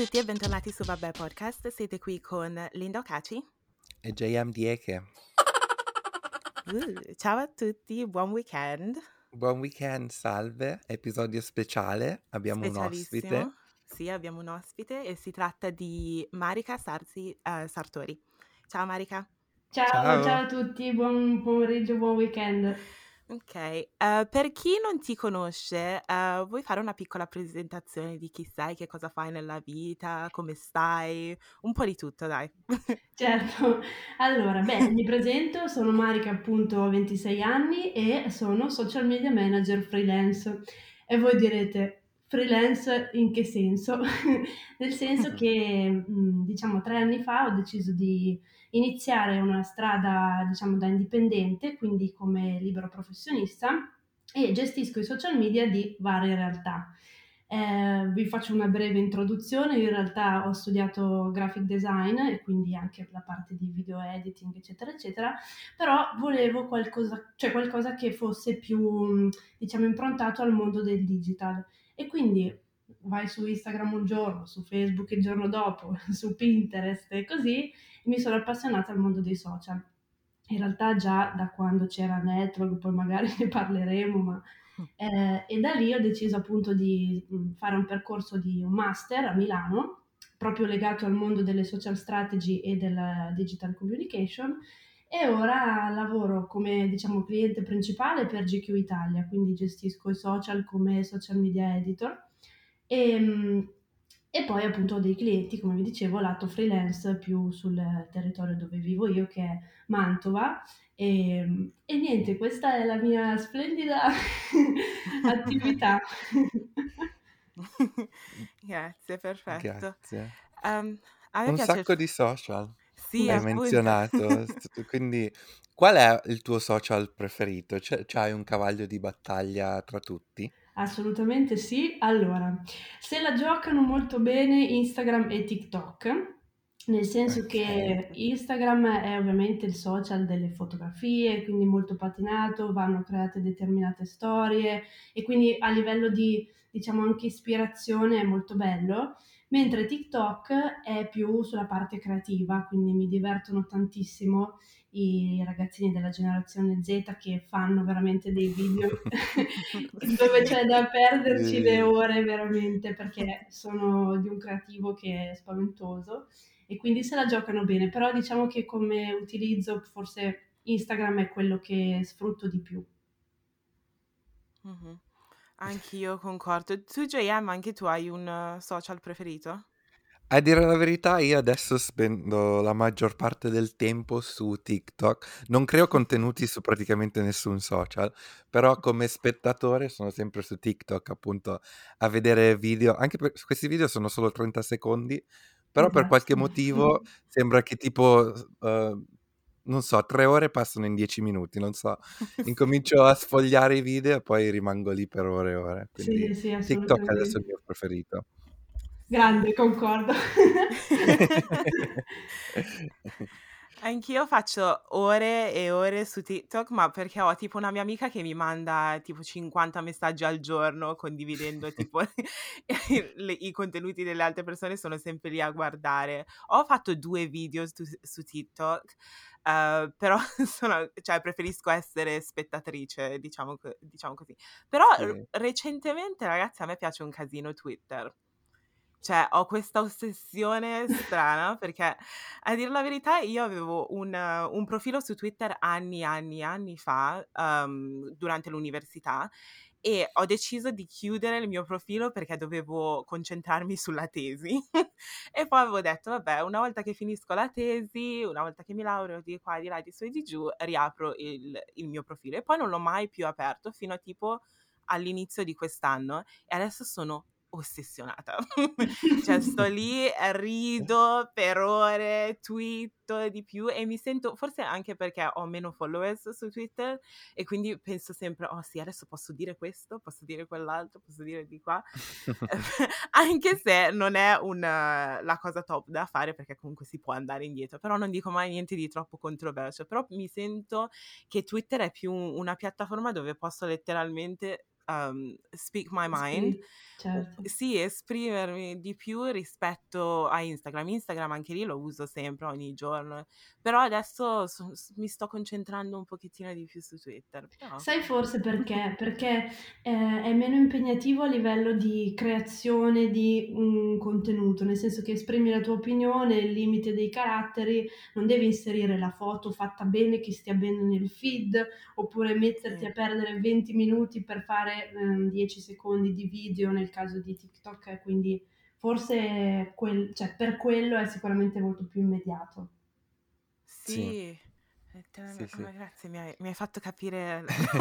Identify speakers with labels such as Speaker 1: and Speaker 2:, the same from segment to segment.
Speaker 1: tutti e bentornati su Vabbè Podcast. Siete qui con Linda Ocaci
Speaker 2: e JM Dieke.
Speaker 1: Uh, ciao a tutti, buon weekend.
Speaker 2: Buon weekend, salve. Episodio speciale. Abbiamo un ospite.
Speaker 1: Sì, abbiamo un ospite e si tratta di Marika Sarsi, uh, Sartori. Ciao Marika.
Speaker 3: Ciao, ciao, ciao a tutti, buon pomeriggio, buon weekend.
Speaker 1: Ok, uh, per chi non ti conosce, uh, vuoi fare una piccola presentazione di chi sei, che cosa fai nella vita, come stai, un po' di tutto, dai.
Speaker 3: certo, allora, beh, mi presento, sono Marica, appunto, ho 26 anni e sono social media manager freelance. E voi direte, freelance in che senso? Nel senso che, diciamo, tre anni fa ho deciso di iniziare una strada, diciamo, da indipendente, quindi come libero professionista, e gestisco i social media di varie realtà. Eh, vi faccio una breve introduzione, in realtà ho studiato graphic design e quindi anche la parte di video editing, eccetera, eccetera, però volevo qualcosa, cioè qualcosa che fosse più, diciamo, improntato al mondo del digital. E quindi vai su Instagram un giorno, su Facebook il giorno dopo, su Pinterest e così, mi sono appassionata al mondo dei social. In realtà già da quando c'era Network, poi magari ne parleremo, ma... Eh, e da lì ho deciso appunto di mm, fare un percorso di un master a Milano, proprio legato al mondo delle social strategy e della digital communication, e ora lavoro come diciamo cliente principale per GQ Italia, quindi gestisco i social come social media editor e, mm, e poi appunto ho dei clienti, come vi dicevo, lato freelance più sul territorio dove vivo io, che è Mantova. E, e niente, questa è la mia splendida attività.
Speaker 1: Grazie, perfetto.
Speaker 2: Grazie. Um, Un sacco di social. Sì, hai appunto. menzionato. Quindi, qual è il tuo social preferito? C- c'hai un cavallo di battaglia tra tutti?
Speaker 3: Assolutamente sì. Allora, se la giocano molto bene Instagram e TikTok, nel senso che Instagram è ovviamente il social delle fotografie, quindi molto patinato, vanno create determinate storie e quindi a livello di, diciamo, anche ispirazione è molto bello mentre TikTok è più sulla parte creativa, quindi mi divertono tantissimo i ragazzini della generazione Z che fanno veramente dei video dove c'è da perderci le ore veramente perché sono di un creativo che è spaventoso e quindi se la giocano bene, però diciamo che come utilizzo forse Instagram è quello che sfrutto di più.
Speaker 1: Mm-hmm. Anch'io concordo. Tu, JM, anche tu hai un uh, social preferito?
Speaker 2: A dire la verità, io adesso spendo la maggior parte del tempo su TikTok. Non creo contenuti su praticamente nessun social, però come spettatore sono sempre su TikTok, appunto, a vedere video. Anche per questi video sono solo 30 secondi, però per qualche motivo sembra che tipo uh, non so, tre ore passano in dieci minuti, non so. Incomincio a sfogliare i video e poi rimango lì per ore e ore. Quindi sì, sì, TikTok è adesso il mio preferito.
Speaker 3: Grande, concordo.
Speaker 1: Anch'io faccio ore e ore su TikTok, ma perché ho tipo una mia amica che mi manda tipo 50 messaggi al giorno condividendo tipo le, i contenuti delle altre persone, sono sempre lì a guardare. Ho fatto due video su, su TikTok, uh, però sono, cioè, preferisco essere spettatrice, diciamo, diciamo così. Però sì. r- recentemente, ragazzi, a me piace un casino Twitter. Cioè, ho questa ossessione strana perché, a dire la verità, io avevo un, un profilo su Twitter anni, anni, anni fa, um, durante l'università, e ho deciso di chiudere il mio profilo perché dovevo concentrarmi sulla tesi. e poi avevo detto, vabbè, una volta che finisco la tesi, una volta che mi laureo di qua, di là, di su e di giù, riapro il, il mio profilo. E poi non l'ho mai più aperto fino a tipo all'inizio di quest'anno e adesso sono ossessionata. cioè sto lì, rido per ore, twitto di più e mi sento, forse anche perché ho meno followers su Twitter e quindi penso sempre, oh sì, adesso posso dire questo, posso dire quell'altro, posso dire di qua. anche se non è una, la cosa top da fare perché comunque si può andare indietro, però non dico mai niente di troppo controverso, però mi sento che Twitter è più una piattaforma dove posso letteralmente um, speak my mind.
Speaker 3: Sì, certo.
Speaker 1: Sì, esprimermi di più rispetto a Instagram. Instagram anche lì lo uso sempre, ogni giorno, però adesso so- mi sto concentrando un pochettino di più su Twitter. Però...
Speaker 3: Sai forse perché? Perché eh, è meno impegnativo a livello di creazione di un contenuto, nel senso che esprimi la tua opinione, il limite dei caratteri, non devi inserire la foto fatta bene, che stia bene nel feed, oppure metterti
Speaker 1: Sì.
Speaker 3: a perdere 20 minuti per fare ehm, 10 secondi di video nel caso di TikTok, quindi forse quel- cioè, per quello è sicuramente molto più immediato.
Speaker 1: Sì.
Speaker 2: Sì.
Speaker 1: Te-
Speaker 2: Sì, sì.
Speaker 1: ma grazie, mi hai, mi hai fatto capire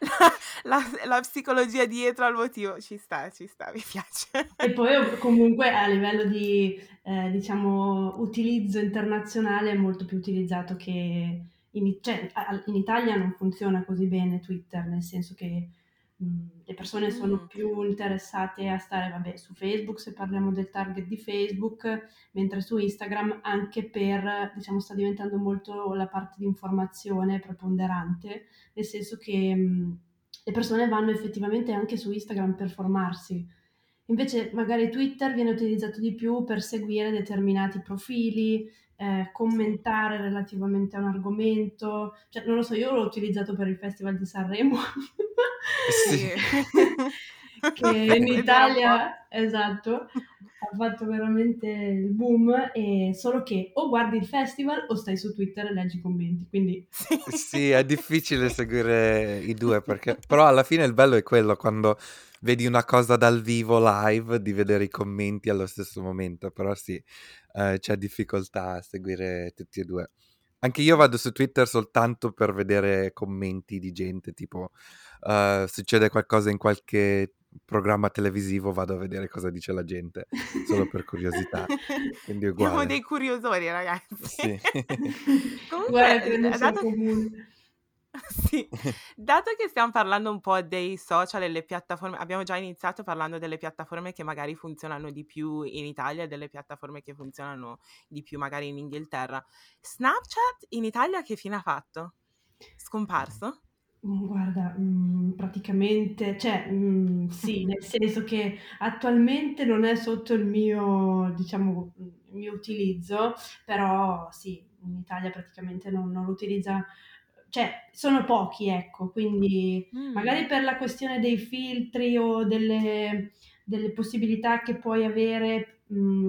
Speaker 1: la, la- la psicologia dietro al motivo. Ci sta, ci sta, mi piace.
Speaker 3: E poi ov- comunque a livello di, eh, diciamo, utilizzo internazionale è molto più utilizzato che in, cioè, a- in Italia non funziona così bene Twitter, nel senso che le persone sono
Speaker 1: Mm.
Speaker 3: più interessate a stare, vabbè, su Facebook se parliamo del target di Facebook, mentre su Instagram anche per, diciamo, sta diventando molto la parte di informazione preponderante, nel senso che mh, le persone vanno effettivamente anche su Instagram per formarsi. Invece magari Twitter viene utilizzato di più per seguire determinati profili, eh, commentare relativamente a un argomento. Cioè, non lo so, io l'ho utilizzato per il Festival di Sanremo.
Speaker 2: Sì.
Speaker 3: che in Italia, esatto, ha fatto veramente il boom, e solo che o guardi il festival o stai su Twitter e leggi i commenti, quindi...
Speaker 1: Sì.
Speaker 2: È difficile seguire i due perché però alla fine il bello è quello quando vedi una cosa dal vivo live di vedere i commenti allo stesso momento, però sì, eh, c'è difficoltà a seguire tutti e due. Anche io vado su Twitter soltanto per vedere commenti di gente, tipo eh, succede qualcosa in qualche programma televisivo, vado a vedere cosa dice la gente, solo per curiosità. Quindi è
Speaker 1: Siamo
Speaker 2: uguale.
Speaker 1: dei curiosori, ragazzi.
Speaker 2: Sì.
Speaker 1: Comunque,
Speaker 3: Guarda,
Speaker 1: dato...
Speaker 3: comune.
Speaker 1: Sì, dato che stiamo parlando un po' dei social e le piattaforme, abbiamo già iniziato parlando delle piattaforme che magari funzionano di più in Italia e delle piattaforme che funzionano di più magari in Inghilterra. Snapchat in Italia che fine ha fatto? Scomparso?
Speaker 3: Mm, Guarda, mm, praticamente, cioè, mm, sì, nel senso che attualmente non è sotto il mio, diciamo, il mio utilizzo, però sì, in Italia praticamente non, non lo utilizza, cioè, sono pochi, ecco, quindi
Speaker 1: Mm.
Speaker 3: magari per la questione dei filtri o delle, delle possibilità che puoi avere,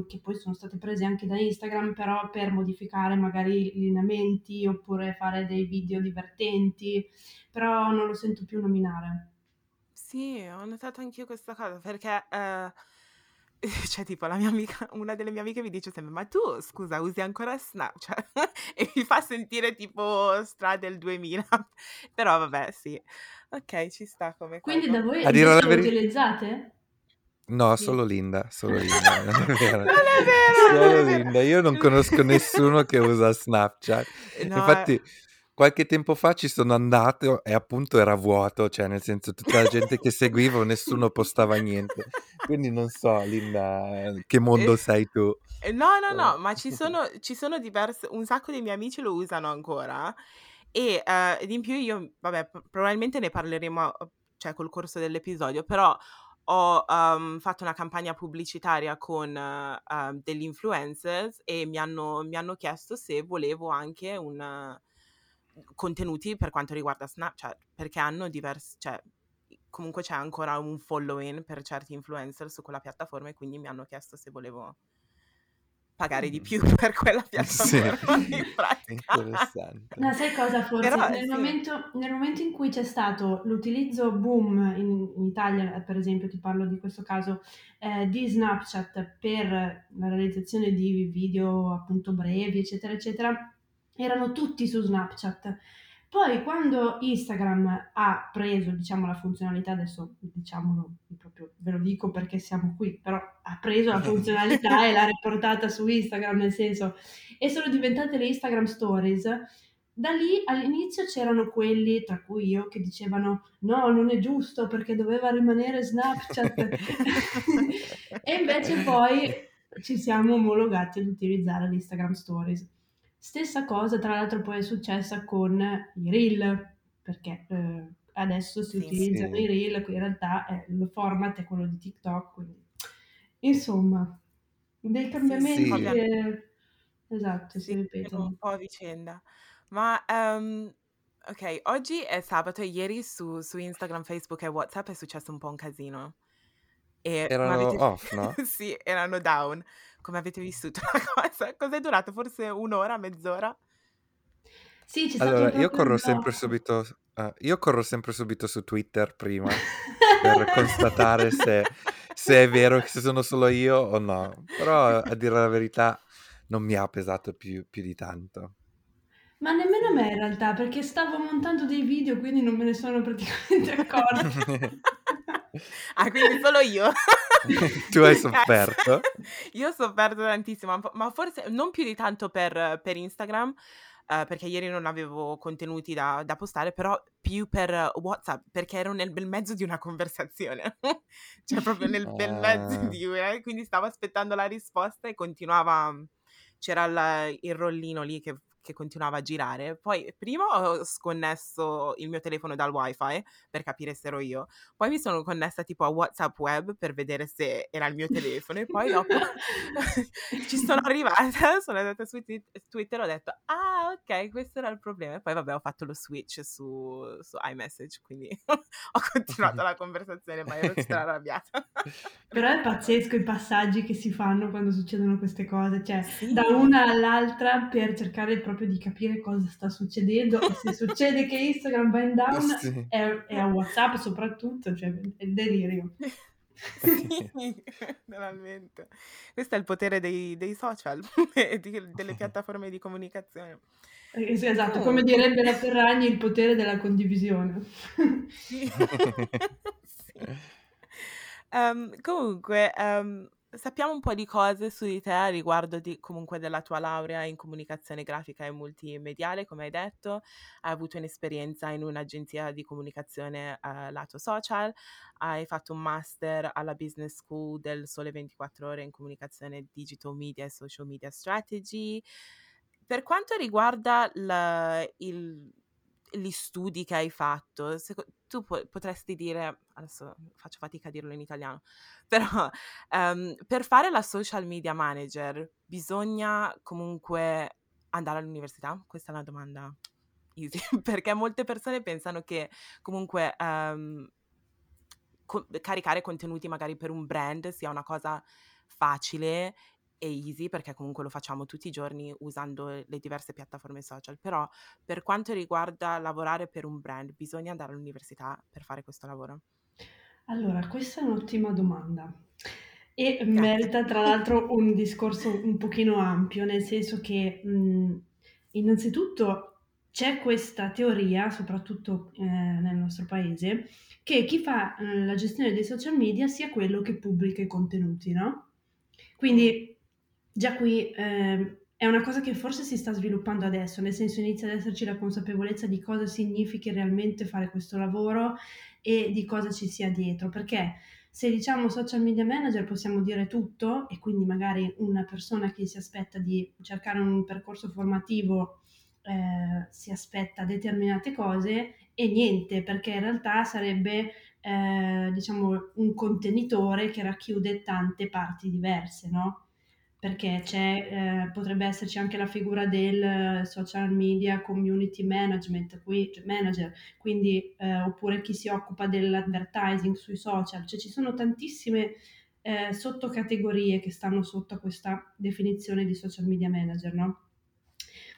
Speaker 3: che poi sono state prese anche da Instagram, però per modificare magari i lineamenti oppure fare dei video divertenti però non lo sento più nominare.
Speaker 1: Sì, ho notato anch'io questa cosa perché, eh, cioè, tipo, la mia amica, una delle mie amiche mi dice sempre: Ma tu, scusa, usi ancora Snapchat? e mi fa sentire tipo stra del 2000. Però, vabbè, sì. Ok, ci sta come
Speaker 3: Quindi
Speaker 1: cosa.
Speaker 3: da voi
Speaker 2: A
Speaker 3: lo
Speaker 2: veri-
Speaker 3: utilizzate?
Speaker 2: No, solo Linda, solo Linda, non è vero.
Speaker 1: Non è vero, non
Speaker 2: Solo
Speaker 1: è.
Speaker 2: Linda, io non conosco nessuno che usa Snapchat.
Speaker 1: No,
Speaker 2: Infatti,
Speaker 1: eh,
Speaker 2: qualche tempo fa ci sono andato e appunto era vuoto, cioè nel senso tutta la gente che seguivo, nessuno postava niente. Quindi non so, Linda, che mondo
Speaker 1: Eh,
Speaker 2: sei tu?
Speaker 1: eh, No, no, no, ma ci sono, ci sono diverse, un sacco di miei amici lo usano ancora e eh, ed in più io, vabbè, probabilmente ne parleremo, eh, cioè col corso dell'episodio, però ho ehm, fatto una campagna pubblicitaria con eh, ehm, degli influencers e mi hanno, mi hanno chiesto se volevo anche un eh, contenuti per quanto riguarda Snapchat, perché hanno diversi, cioè comunque c'è ancora un following per certi influencer su quella piattaforma e quindi mi hanno chiesto se volevo pagare di più per quella
Speaker 2: Sì,
Speaker 1: piattaforma pratica.
Speaker 2: interessante.
Speaker 3: Ma sai cosa forse?
Speaker 1: Però
Speaker 3: Nel
Speaker 1: sì.
Speaker 3: momento, nel momento in cui c'è stato l'utilizzo boom in, in Italia, per esempio, ti parlo di questo caso, eh, di Snapchat per la realizzazione di video appunto brevi, eccetera, eccetera, erano tutti su Snapchat. Poi quando Instagram ha preso, diciamo, la funzionalità, adesso diciamolo proprio, ve lo dico perché siamo qui, però ha preso la funzionalità e l'ha riportata su Instagram, nel senso, e sono diventate le Instagram Stories. Da lì all'inizio c'erano quelli, tra cui io, che dicevano no, non è giusto perché doveva rimanere Snapchat. e invece poi ci siamo omologati ad utilizzare l'Instagram Stories. Stessa cosa, tra l'altro, poi è successa con i reel, perché eh, adesso si
Speaker 1: Sì.
Speaker 3: utilizzano
Speaker 2: Sì.
Speaker 3: i reel, in realtà è il format è quello di TikTok, quindi insomma, dei cambiamenti
Speaker 2: Sì.
Speaker 3: che esatto, si
Speaker 1: Sì, un
Speaker 3: ripetono.
Speaker 1: po' a vicenda. Ma, ehm, okay, oggi è sabato e ieri su su Instagram, Facebook e WhatsApp è successo un po' un casino. E
Speaker 2: Erano
Speaker 1: avete
Speaker 2: off, no?
Speaker 1: sì, erano down. Come avete vissuto la cosa? Cos'è durato? Forse 1 ora, mezz'ora?
Speaker 3: Sì, stato
Speaker 2: Allora, io corro subito s uhm, io corro sempre subito su Twitter prima, per constatare se se è vero che se sono solo io o no. Però a dire la verità non mi ha pesato più più di tanto.
Speaker 3: Ma nemmeno me in realtà, perché stavo montando dei video, quindi non me ne sono praticamente accorta.
Speaker 1: Ah, quindi solo io?
Speaker 2: Tu hai sofferto?
Speaker 1: Io ho sofferto tantissimo, ma forse non più di tanto per per Instagram, uhm, perché ieri non avevo contenuti da da postare, però più per WhatsApp, perché ero nel bel mezzo di una conversazione. Cioè proprio nel bel mezzo
Speaker 2: Ah.
Speaker 1: di una quindi stavo aspettando la risposta e continuava c'era il il rollino lì che che continuava a girare. Poi prima ho sconnesso il mio telefono dal wifi per capire se ero io, poi mi sono connessa tipo a WhatsApp web per vedere se era il mio telefono e poi dopo ci sono arrivata, sono andata su Twi Twitter e ho detto: "Ah okay, questo era il problema." E poi vabbè ho fatto lo switch su su iMessage, quindi ho continuato la conversazione, ma ero arrabbiata.
Speaker 3: Però è pazzesco i passaggi che si fanno quando succedono queste cose, cioè da
Speaker 1: Sì.
Speaker 3: una all'altra per cercare proprio di capire cosa sta succedendo e se succede che Instagram va in down
Speaker 2: Sì.
Speaker 3: e e a WhatsApp soprattutto, cioè è delirio.
Speaker 1: Sì, veramente. Questo è il potere dei dei social e di delle piattaforme di comunicazione.
Speaker 3: Eh esatto, come direbbe la Ferragni: "Il potere della condivisione."
Speaker 1: Sì. Sì. Ehm, comunque, ehm, sappiamo un po' di cose su di te riguardo di comunque della tua laurea in comunicazione grafica e multimediale, come hai detto. Hai avuto un'esperienza in un'agenzia di comunicazione, ehm, lato social, hai fatto un master alla Business School del Sole 24 Ore in comunicazione digital media e social media strategy. Per quanto riguarda l il gli studi che hai fatto, seco tu po potresti dire adesso faccio fatica a dirlo in italiano, però, ehm, per fare la social media manager bisogna comunque andare all'università? Questa è una domanda easy, perché molte persone pensano che comunque, ehm, co caricare contenuti magari per un brand sia una cosa facile e easy, perché comunque lo facciamo tutti i giorni usando le diverse piattaforme social, però per quanto riguarda lavorare per un brand, bisogna andare all'università per fare questo lavoro?
Speaker 3: Allora, questa è un'ottima domanda e
Speaker 1: Grazie.
Speaker 3: merita tra l'altro un discorso un pochino ampio, nel senso che, mhmm, innanzitutto c'è questa teoria, soprattutto, ehm, nel nostro paese, che chi fa, uhm, la gestione dei social media sia quello che pubblica i contenuti, no,
Speaker 1: Mh.
Speaker 3: quindi già qui, ehm, è una cosa che forse si sta sviluppando adesso, nel senso inizia ad esserci la consapevolezza di cosa significhi realmente fare questo lavoro e di cosa ci sia dietro, perché se diciamo social media manager possiamo dire tutto e quindi magari una persona che si aspetta di cercare un percorso formativo, ehm, si aspetta determinate cose e niente, perché in realtà sarebbe, ehm, diciamo un contenitore che racchiude tante parti diverse, no, perché ehm, potrebbe esserci anche la figura del social media community management, qui cioè manager, quindi ehm, oppure chi si occupa dell'advertising sui social, cioè ci sono tantissime, ehm, sottocategorie che stanno sotto a questa definizione di social media manager, no.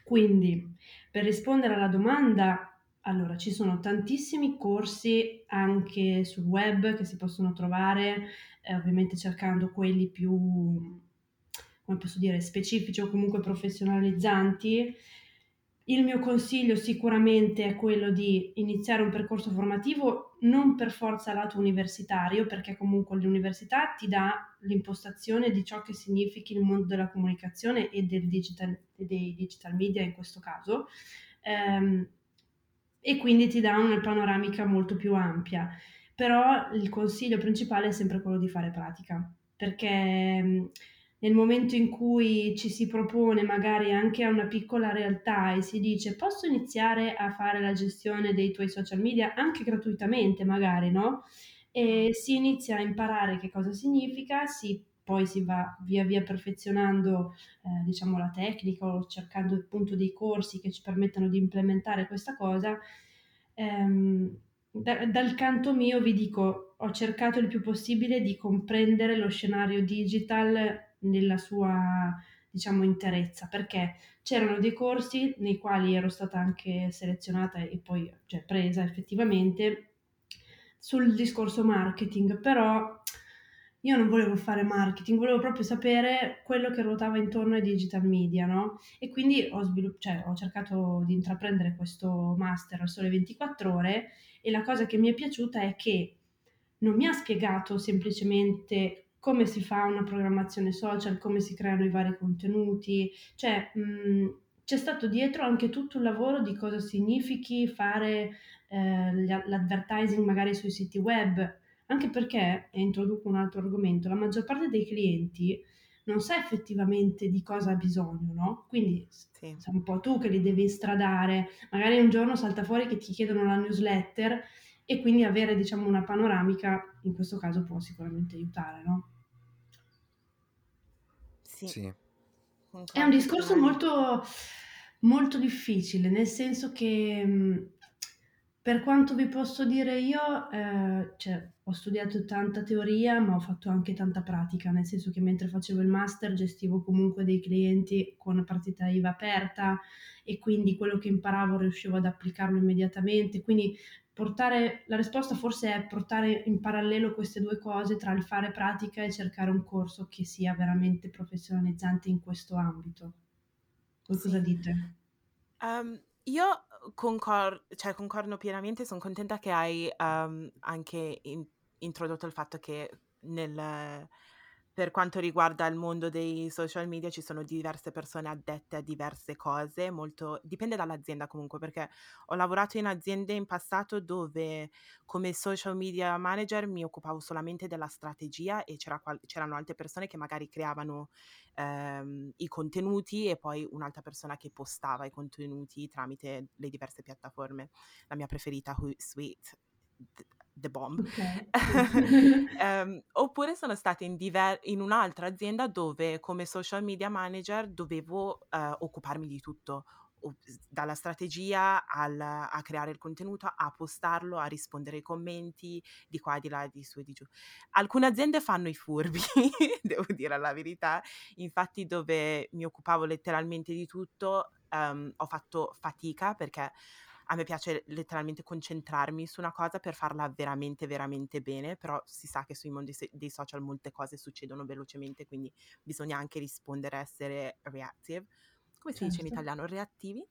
Speaker 3: Quindi, per rispondere alla domanda, allora ci sono tantissimi corsi anche sul web che si possono trovare, ehm, ovviamente cercando quelli più, come posso dire, specifici o comunque professionalizzanti. Il mio consiglio sicuramente è quello di iniziare un percorso formativo, non per forza lato universitario, perché comunque l'università ti dà l'impostazione di ciò che significhi il mondo della comunicazione e digital dei digital media in questo caso, ehm, e quindi ti dà una panoramica molto più ampia. Però il consiglio principale è sempre quello di fare pratica, perché, nel momento in cui ci si propone magari anche a una piccola realtà e si dice posso iniziare a fare la gestione dei tuoi social media anche gratuitamente magari, no? E si inizia a imparare che cosa significa, si, poi si va via via perfezionando eh, diciamo la tecnica o cercando appunto dei corsi che ci permettano di implementare questa cosa. Ehm, da- dal canto mio vi dico, ho cercato il più possibile di comprendere lo scenario digital nella sua, diciamo, interezza, perché c'erano dei corsi nei quali ero stata anche selezionata e poi, cioè, presa effettivamente sul discorso marketing, però io non volevo fare marketing, volevo proprio sapere quello che ruotava intorno ai digital media, no? E quindi ho, svilupp- cioè, ho cercato di intraprendere questo master al sole 24 ore e la cosa che mi è piaciuta è che non mi ha spiegato semplicemente come si fa una programmazione social, come si creano i vari contenuti, cioè mh, c'è stato dietro anche tutto un lavoro di cosa significhi fare eh, l'advertising magari sui siti web, anche perché, e introduco un altro argomento, la maggior parte dei clienti non sa effettivamente di cosa ha bisogno, no? Quindi sì. sei un po' tu che li devi stradare, magari un giorno salta fuori che ti chiedono la newsletter e quindi avere diciamo una panoramica in questo caso può sicuramente aiutare, no?
Speaker 1: Sì.
Speaker 2: Sì.
Speaker 3: È un discorso molto, molto difficile, nel senso che per quanto vi posso dire io, eh, cioè, ho studiato tanta teoria, ma ho fatto anche tanta pratica, nel senso che mentre facevo il master gestivo comunque dei clienti con partita IVA aperta e quindi quello che imparavo riuscivo ad applicarlo immediatamente. Quindi portare, la risposta forse è portare in parallelo queste due cose tra il fare pratica e cercare un corso che sia veramente professionalizzante in questo ambito. Voi cosa dite?
Speaker 1: Um, io concor- cioè, concordo pienamente, sono contenta che hai um, anche in- introdotto il fatto che nel per quanto riguarda il mondo dei social media ci sono diverse persone addette a diverse cose, molto dipende dall'azienda comunque, perché ho lavorato in aziende in passato dove come social media manager mi occupavo solamente della strategia e c'era qual- c'erano altre persone che magari creavano ehm, i contenuti e poi un'altra persona che postava i contenuti tramite le diverse piattaforme. La mia preferita, Hootsuite, The Bomb. Okay. um, oppure sono stata in, diver- in, un'altra azienda dove come social media manager dovevo uh, occuparmi di tutto, dalla strategia al, a creare il contenuto, a postarlo, a rispondere ai commenti di qua, di là, di su e di giù. Alcune aziende fanno i furbi, devo dire la verità, infatti dove mi occupavo letteralmente di tutto um, ho fatto fatica perché a me piace letteralmente concentrarmi su una cosa per farla veramente, veramente bene, però si sa che sui mondi dei social molte cose succedono velocemente, quindi bisogna anche rispondere, essere reactive. Come si certo. dice in certo. italiano? Reattivi?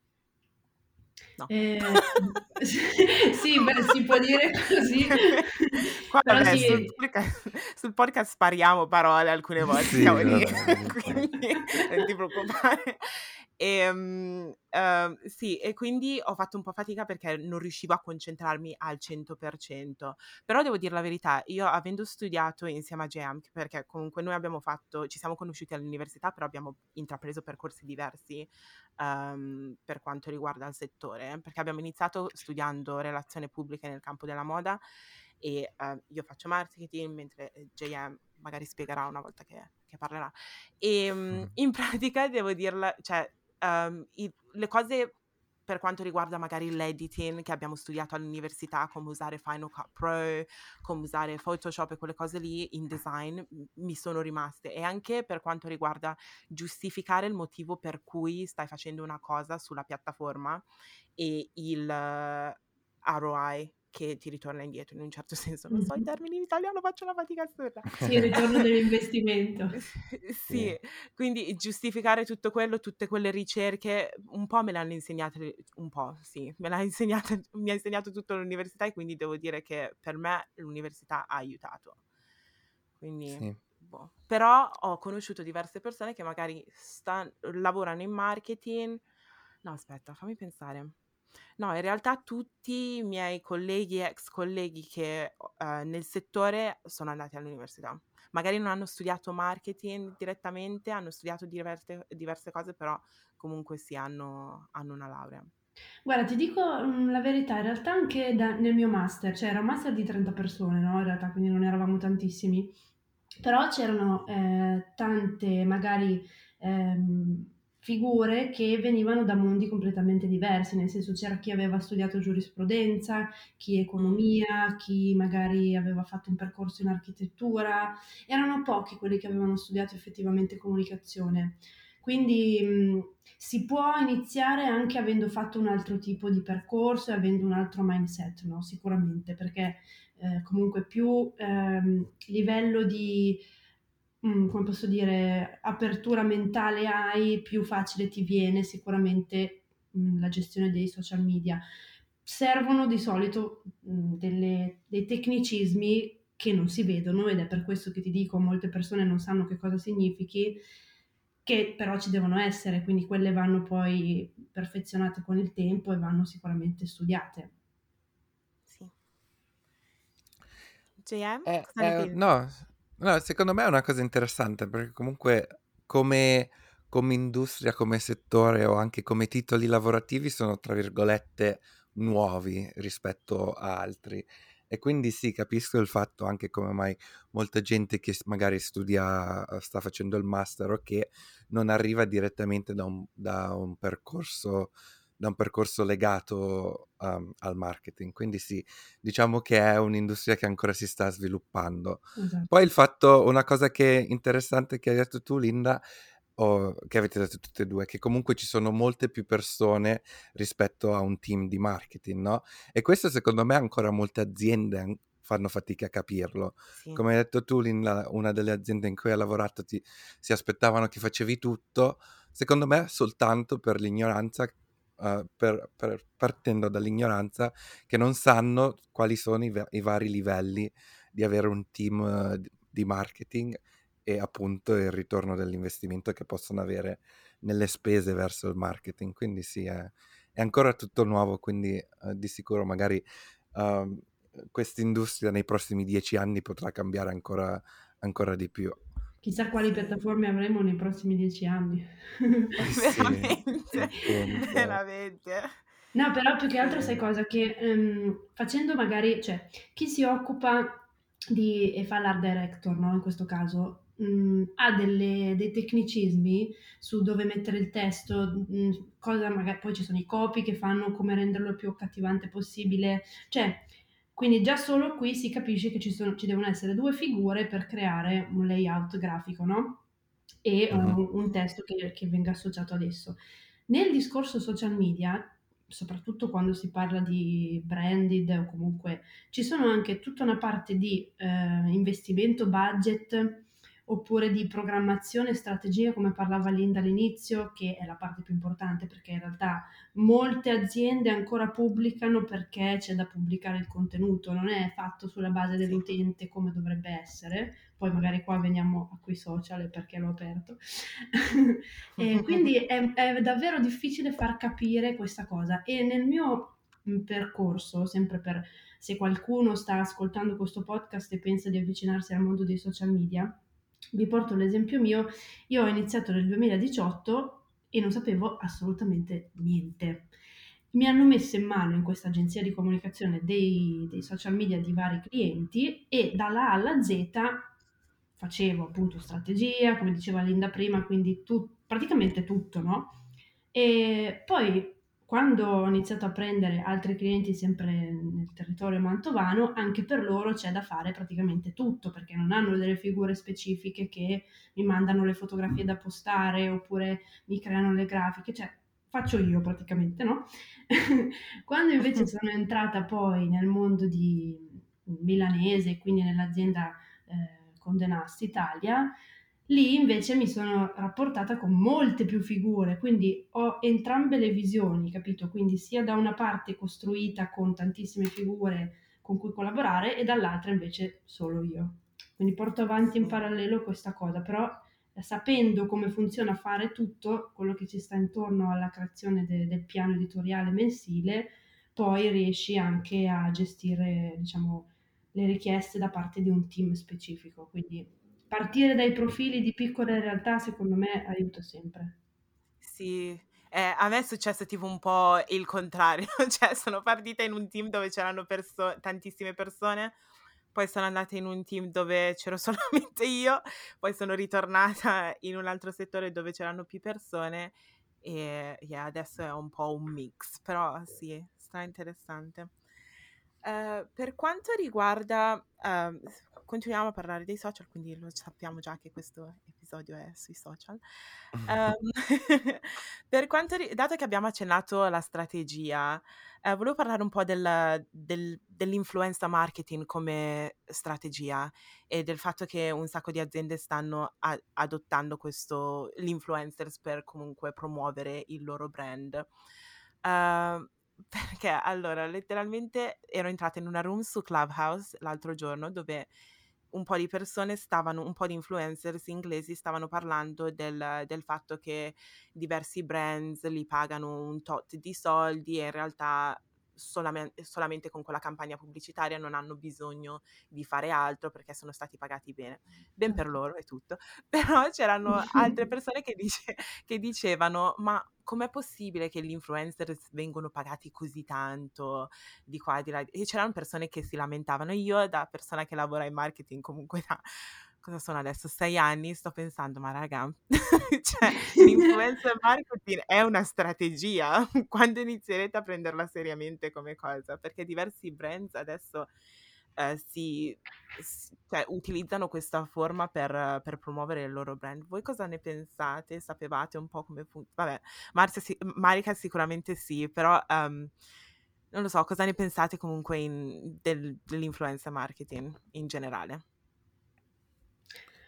Speaker 3: No. Eh, sì, beh, si può dire così.
Speaker 1: Qua, vabbè, sì. sul, podcast, sul, podcast, spariamo parole alcune volte, sì, siamo lì, quindi non ti preoccupare. E, um, uh, sì, e quindi ho fatto un po' fatica perché non riuscivo a concentrarmi al 100%. Però devo dire la verità, io avendo studiato insieme a JAMC, perché comunque noi abbiamo fatto, ci siamo conosciuti all'università, però abbiamo intrapreso percorsi diversi um, per quanto riguarda il settore, perché abbiamo iniziato studiando relazioni pubbliche nel campo della moda e uh, io faccio marketing mentre JM magari spiegherà una volta che, che parlerà. E um, in pratica devo dirla, cioè um, i, le cose per quanto riguarda magari l'editing che abbiamo studiato all'università, come usare Final Cut Pro, come usare Photoshop e quelle cose lì in design, mi sono rimaste. E anche per quanto riguarda giustificare il motivo per cui stai facendo una cosa sulla piattaforma e il uh, ROI che ti ritorna indietro in un certo senso. Non so i termini in italiano, faccio una fatica assurda.
Speaker 3: Sì, il ritorno dell'investimento.
Speaker 1: sì, quindi giustificare tutto quello, tutte quelle ricerche, un po' me le hanno insegnate, un po' sì, me l'ha insegnata, mi ha insegnato tutto l'università e quindi devo dire che per me l'università ha aiutato. Quindi... Sì. Boh. Però ho conosciuto diverse persone che magari sta, lavorano in marketing. No, aspetta, fammi pensare No, in realtà tutti i miei colleghi, ex colleghi che, uhm, nel settore sono andati all'università. Magari non hanno studiato marketing direttamente, hanno studiato diverte diverse cose, però comunque sì, hanno hanno una laurea.
Speaker 3: Guarda, ti dico, mhmm, la verità, in realtà anche da nel mio master, cioè era un master di 30 persone, no, in realtà, quindi non eravamo tantissimi, però c'erano, ehm, tante magari, ehm, figure che venivano da mondi completamente diversi, nel senso c'era chi aveva studiato giurisprudenza, chi
Speaker 1: Mh.
Speaker 3: economia, chi magari aveva fatto un percorso in architettura. Erano pochi quelli che avevano studiato effettivamente comunicazione. Quindi, mhmm, si può iniziare anche avendo fatto un altro tipo di percorso e avendo un altro mindset, no, sicuramente, perché, ehm, comunque più, ehm, livello di mhmm, come posso dire, apertura mentale hai, più facile ti viene sicuramente, mhmm, la gestione dei social media. Servono di solito, mhmm, delle dei tecnicismi che non si vedono ed è per questo che ti dico molte persone non sanno che cosa significhi, che però ci devono essere, quindi quelle vanno poi perfezionate con il tempo e vanno sicuramente studiate.
Speaker 1: Sì. JM,
Speaker 2: Eh, eh, no, no, secondo me è una cosa interessante perché comunque come, come industria, come settore o anche come titoli lavorativi sono tra virgolette nuovi rispetto a altri. E quindi sì, capisco il fatto anche come mai molta gente che magari studia, sta facendo il master o che non arriva direttamente da un, da un percorso, da un percorso legato um, al marketing. Quindi sì, diciamo che è un'industria che ancora si sta sviluppando.
Speaker 3: Esatto.
Speaker 2: Poi il fatto, una cosa che è interessante che hai detto tu, Linda, o che avete detto tutte e due, che comunque ci sono molte più persone rispetto a un team di marketing, no? E questo secondo me ancora molte aziende an- fanno fatica a capirlo.
Speaker 1: Sì.
Speaker 2: Come hai detto tu, Linda, una delle aziende in cui hai lavorato ti, si aspettavano che facevi tutto, secondo me soltanto per l'ignoranza, uh, per, per, partendo dall'ignoranza che non sanno quali sono i, i vari livelli di avere un team uh, di marketing e appunto il ritorno dell'investimento che possono avere nelle spese verso il marketing. Quindi sì, è, è ancora tutto nuovo, quindi uh, di sicuro magari uh, questa industria nei prossimi dieci anni potrà cambiare ancora, ancora di più.
Speaker 3: Chissà quali piattaforme avremo nei prossimi dieci anni.
Speaker 1: veramente,
Speaker 2: sì,
Speaker 1: veramente.
Speaker 3: No, però più che altro sai cosa? Che um, facendo magari, cioè, chi si occupa di, e fa l'art director, no? In questo caso, mh, ha delle, dei tecnicismi su dove mettere il testo, mh, cosa magari, poi ci sono i copy che fanno come renderlo il più accattivante possibile, cioè, quindi già solo qui si capisce che ci, sono, ci devono essere due figure per creare un layout grafico, no? E
Speaker 2: Mhm.
Speaker 3: un, un testo che, che venga associato ad esso. Nel discorso social media, soprattutto quando si parla di branded o comunque ci sono anche tutta una parte di eh, investimento budget oppure di programmazione e strategia, come parlava Linda all'inizio, che è la parte più importante perché in realtà molte aziende ancora pubblicano perché c'è da pubblicare il contenuto, non è fatto sulla base dell'utente come dovrebbe essere. Poi magari qua veniamo a quei social perché l'ho aperto. e quindi è, è davvero difficile far capire questa cosa. E nel mio mm, percorso, sempre per se qualcuno sta ascoltando questo podcast e pensa di avvicinarsi al mondo dei social media, vi porto l'esempio mio, io ho iniziato nel 2018 e non sapevo assolutamente niente. Mi hanno messo in mano in questa agenzia di comunicazione dei, dei social media di vari clienti e dalla A alla Z facevo appunto strategia, come diceva Linda prima, quindi tu, praticamente tutto, no? E poi quando ho iniziato a prendere altri clienti sempre nel territorio mantovano, anche per loro c'è da fare praticamente tutto, perché non hanno delle figure specifiche che mi mandano le fotografie da postare oppure mi creano le grafiche, cioè faccio io praticamente, no? quando invece sono entrata poi nel mondo di milanese, quindi nell'azienda eh, con Denast Italia, Lì invece mi sono rapportata con molte più figure, quindi ho entrambe le visioni, capito? Quindi sia da una parte costruita con tantissime figure con cui collaborare e dall'altra invece solo io. Quindi porto avanti in parallelo questa cosa, però sapendo come funziona fare tutto quello che ci sta intorno alla creazione de del piano editoriale mensile, poi riesci anche a gestire, diciamo, le richieste da parte di un team specifico. Quindi partire dai profili di piccole realtà secondo me aiuta sempre.
Speaker 1: Sì, eh, a me è successo tipo un po' il contrario, cioè sono partita in un team dove c'erano perso tantissime persone, poi sono andata in un team dove c'ero solamente io, poi sono ritornata in un altro settore dove c'erano più persone e yeah, adesso è un po' un mix, però sì, sta interessante. Uh, per quanto riguarda, uh, continuiamo a parlare dei social, quindi lo sappiamo già che questo episodio è sui social. Um, per quanto ri- dato che abbiamo accennato alla strategia, eh, volevo parlare un po' del, del, dell'influenza marketing come strategia e del fatto che un sacco di aziende stanno a- adottando questo, l'influencers per comunque promuovere il loro brand. Uh, perché allora letteralmente ero entrata in una room su Clubhouse l'altro giorno dove un po' di persone stavano, un po' di influencers inglesi stavano parlando del, del fatto che diversi brands li pagano un tot di soldi e in realtà solamente, solamente con quella campagna pubblicitaria non hanno bisogno di fare altro perché sono stati pagati bene. Ben per loro e tutto. Però c'erano altre persone che, dice, che dicevano ma com'è possibile che gli influencer vengono pagati così tanto di qua e di là? E c'erano persone che si lamentavano. Io da persona che lavora in marketing comunque da cosa sono adesso? Sei anni, sto pensando, ma raga, cioè, l'influencer marketing è una strategia. Quando inizierete a prenderla seriamente come cosa? Perché diversi brands adesso eh, si, cioè, utilizzano questa forma per, per, promuovere il loro brand. Voi cosa ne pensate? Sapevate un po' come funziona? Vabbè, si- Marica sicuramente sì, però... Um, non lo so, cosa ne pensate comunque in, del, dell'influencer marketing in generale?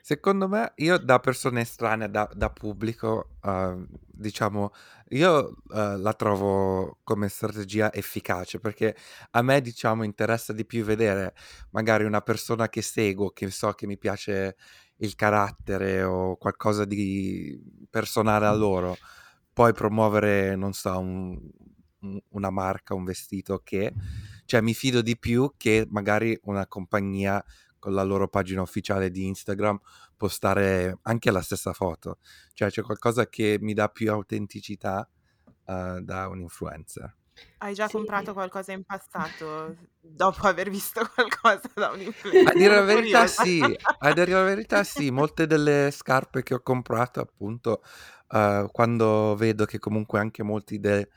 Speaker 2: Secondo me, io da persona estranea, da, da pubblico, uh, diciamo, io uh, la trovo come strategia efficace perché a me, diciamo, interessa di più vedere magari una persona che seguo, che so che mi piace il carattere o qualcosa di personale a loro, poi promuovere, non so, un, una marca, un vestito che, cioè mi fido di più che magari una compagnia con la loro pagina ufficiale di Instagram postare anche la stessa foto. Cioè c'è qualcosa che mi dà più autenticità uh, da un influencer.
Speaker 1: Hai già sì. comprato qualcosa in passato dopo aver visto qualcosa da un influencer?
Speaker 2: A dire la verità sì, a dire la verità sì, molte delle scarpe che ho comprato appunto uh, quando vedo che comunque anche molti de,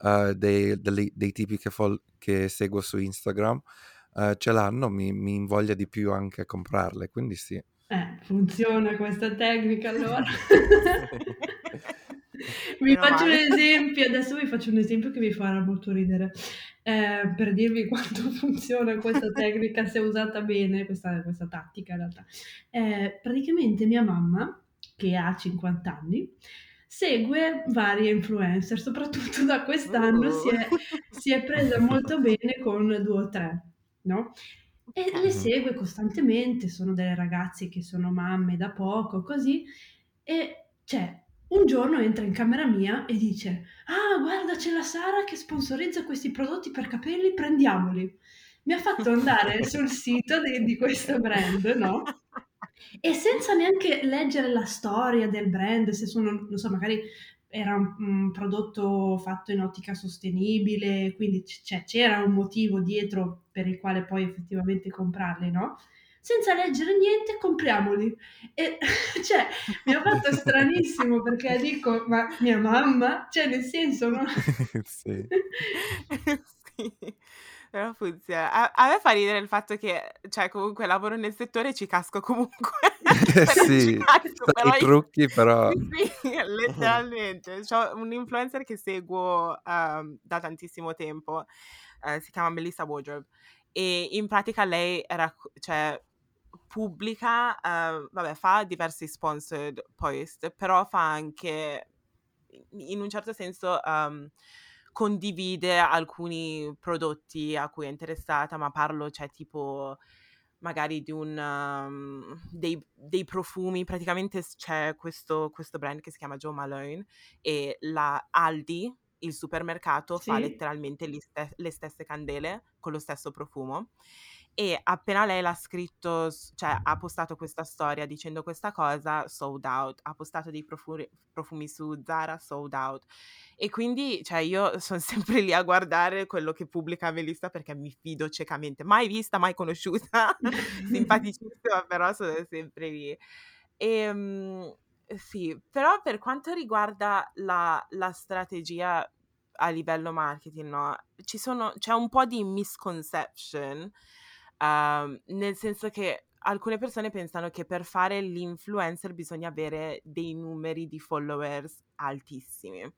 Speaker 2: uh, dei, dei, dei, tipi che, fol- che seguo su Instagram uh, ce l'hanno, mi, mi invoglia di più anche a comprarle, quindi sì.
Speaker 3: Eh, funziona questa tecnica allora. vi Meno faccio male. un esempio, adesso vi faccio un esempio che vi farà molto ridere, eh, per dirvi quanto funziona questa tecnica se usata bene, questa, questa tattica in realtà. Eh, praticamente mia mamma, che ha 50 anni, segue varie influencer, soprattutto da quest'anno si, è, si è presa molto bene con due o tre no? E le segue costantemente, sono delle ragazze che sono mamme da poco, così, e cioè, un giorno entra in camera mia e dice: Ah, guarda, c'è la Sara che sponsorizza questi prodotti per capelli, prendiamoli. Mi ha fatto andare sul sito di, di questo brand, no? E senza neanche leggere la storia del brand, se sono, non so, magari era un, un, prodotto fatto in ottica sostenibile, quindi c- cioè, c'era un motivo dietro per il quale poi effettivamente comprarli, no? Senza leggere niente, compriamoli. E cioè, mi ha fatto stranissimo perché dico, ma mia mamma, cioè nel senso, no?
Speaker 2: sì.
Speaker 1: sì. Però funziona. A, a, me fa ridere il fatto che, cioè, comunque lavoro nel settore e ci casco comunque.
Speaker 2: sì, casco, i trucchi però...
Speaker 1: Sì, letteralmente. C'ho un influencer che seguo um, da tantissimo tempo, uh, si chiama Melissa Wardrobe, e in pratica lei era, cioè, pubblica, uh, vabbè, fa diversi sponsored post, però fa anche, in un certo senso... Um, condivide alcuni prodotti a cui è interessata, ma parlo, cioè tipo magari di un um, dei, dei profumi, praticamente c'è questo, questo brand che si chiama Joe Malone e la Aldi, il supermercato, fa letteralmente ste- le stesse candele con lo stesso profumo e appena lei l'ha scritto, cioè ha postato questa storia dicendo questa cosa, sold out, ha postato dei profumi, profumi su Zara, sold out. E quindi, cioè, io sono sempre lì a guardare quello che pubblica Melissa perché mi fido ciecamente. Mai vista, mai conosciuta, simpaticissima, però sono sempre lì. E, ehm, sì, però per quanto riguarda la, la strategia a livello marketing, no? Sono, c'è un po' di misconception Um, nel senso che alcune persone pensano che per fare l'influencer bisogna avere dei numeri di followers altissimi.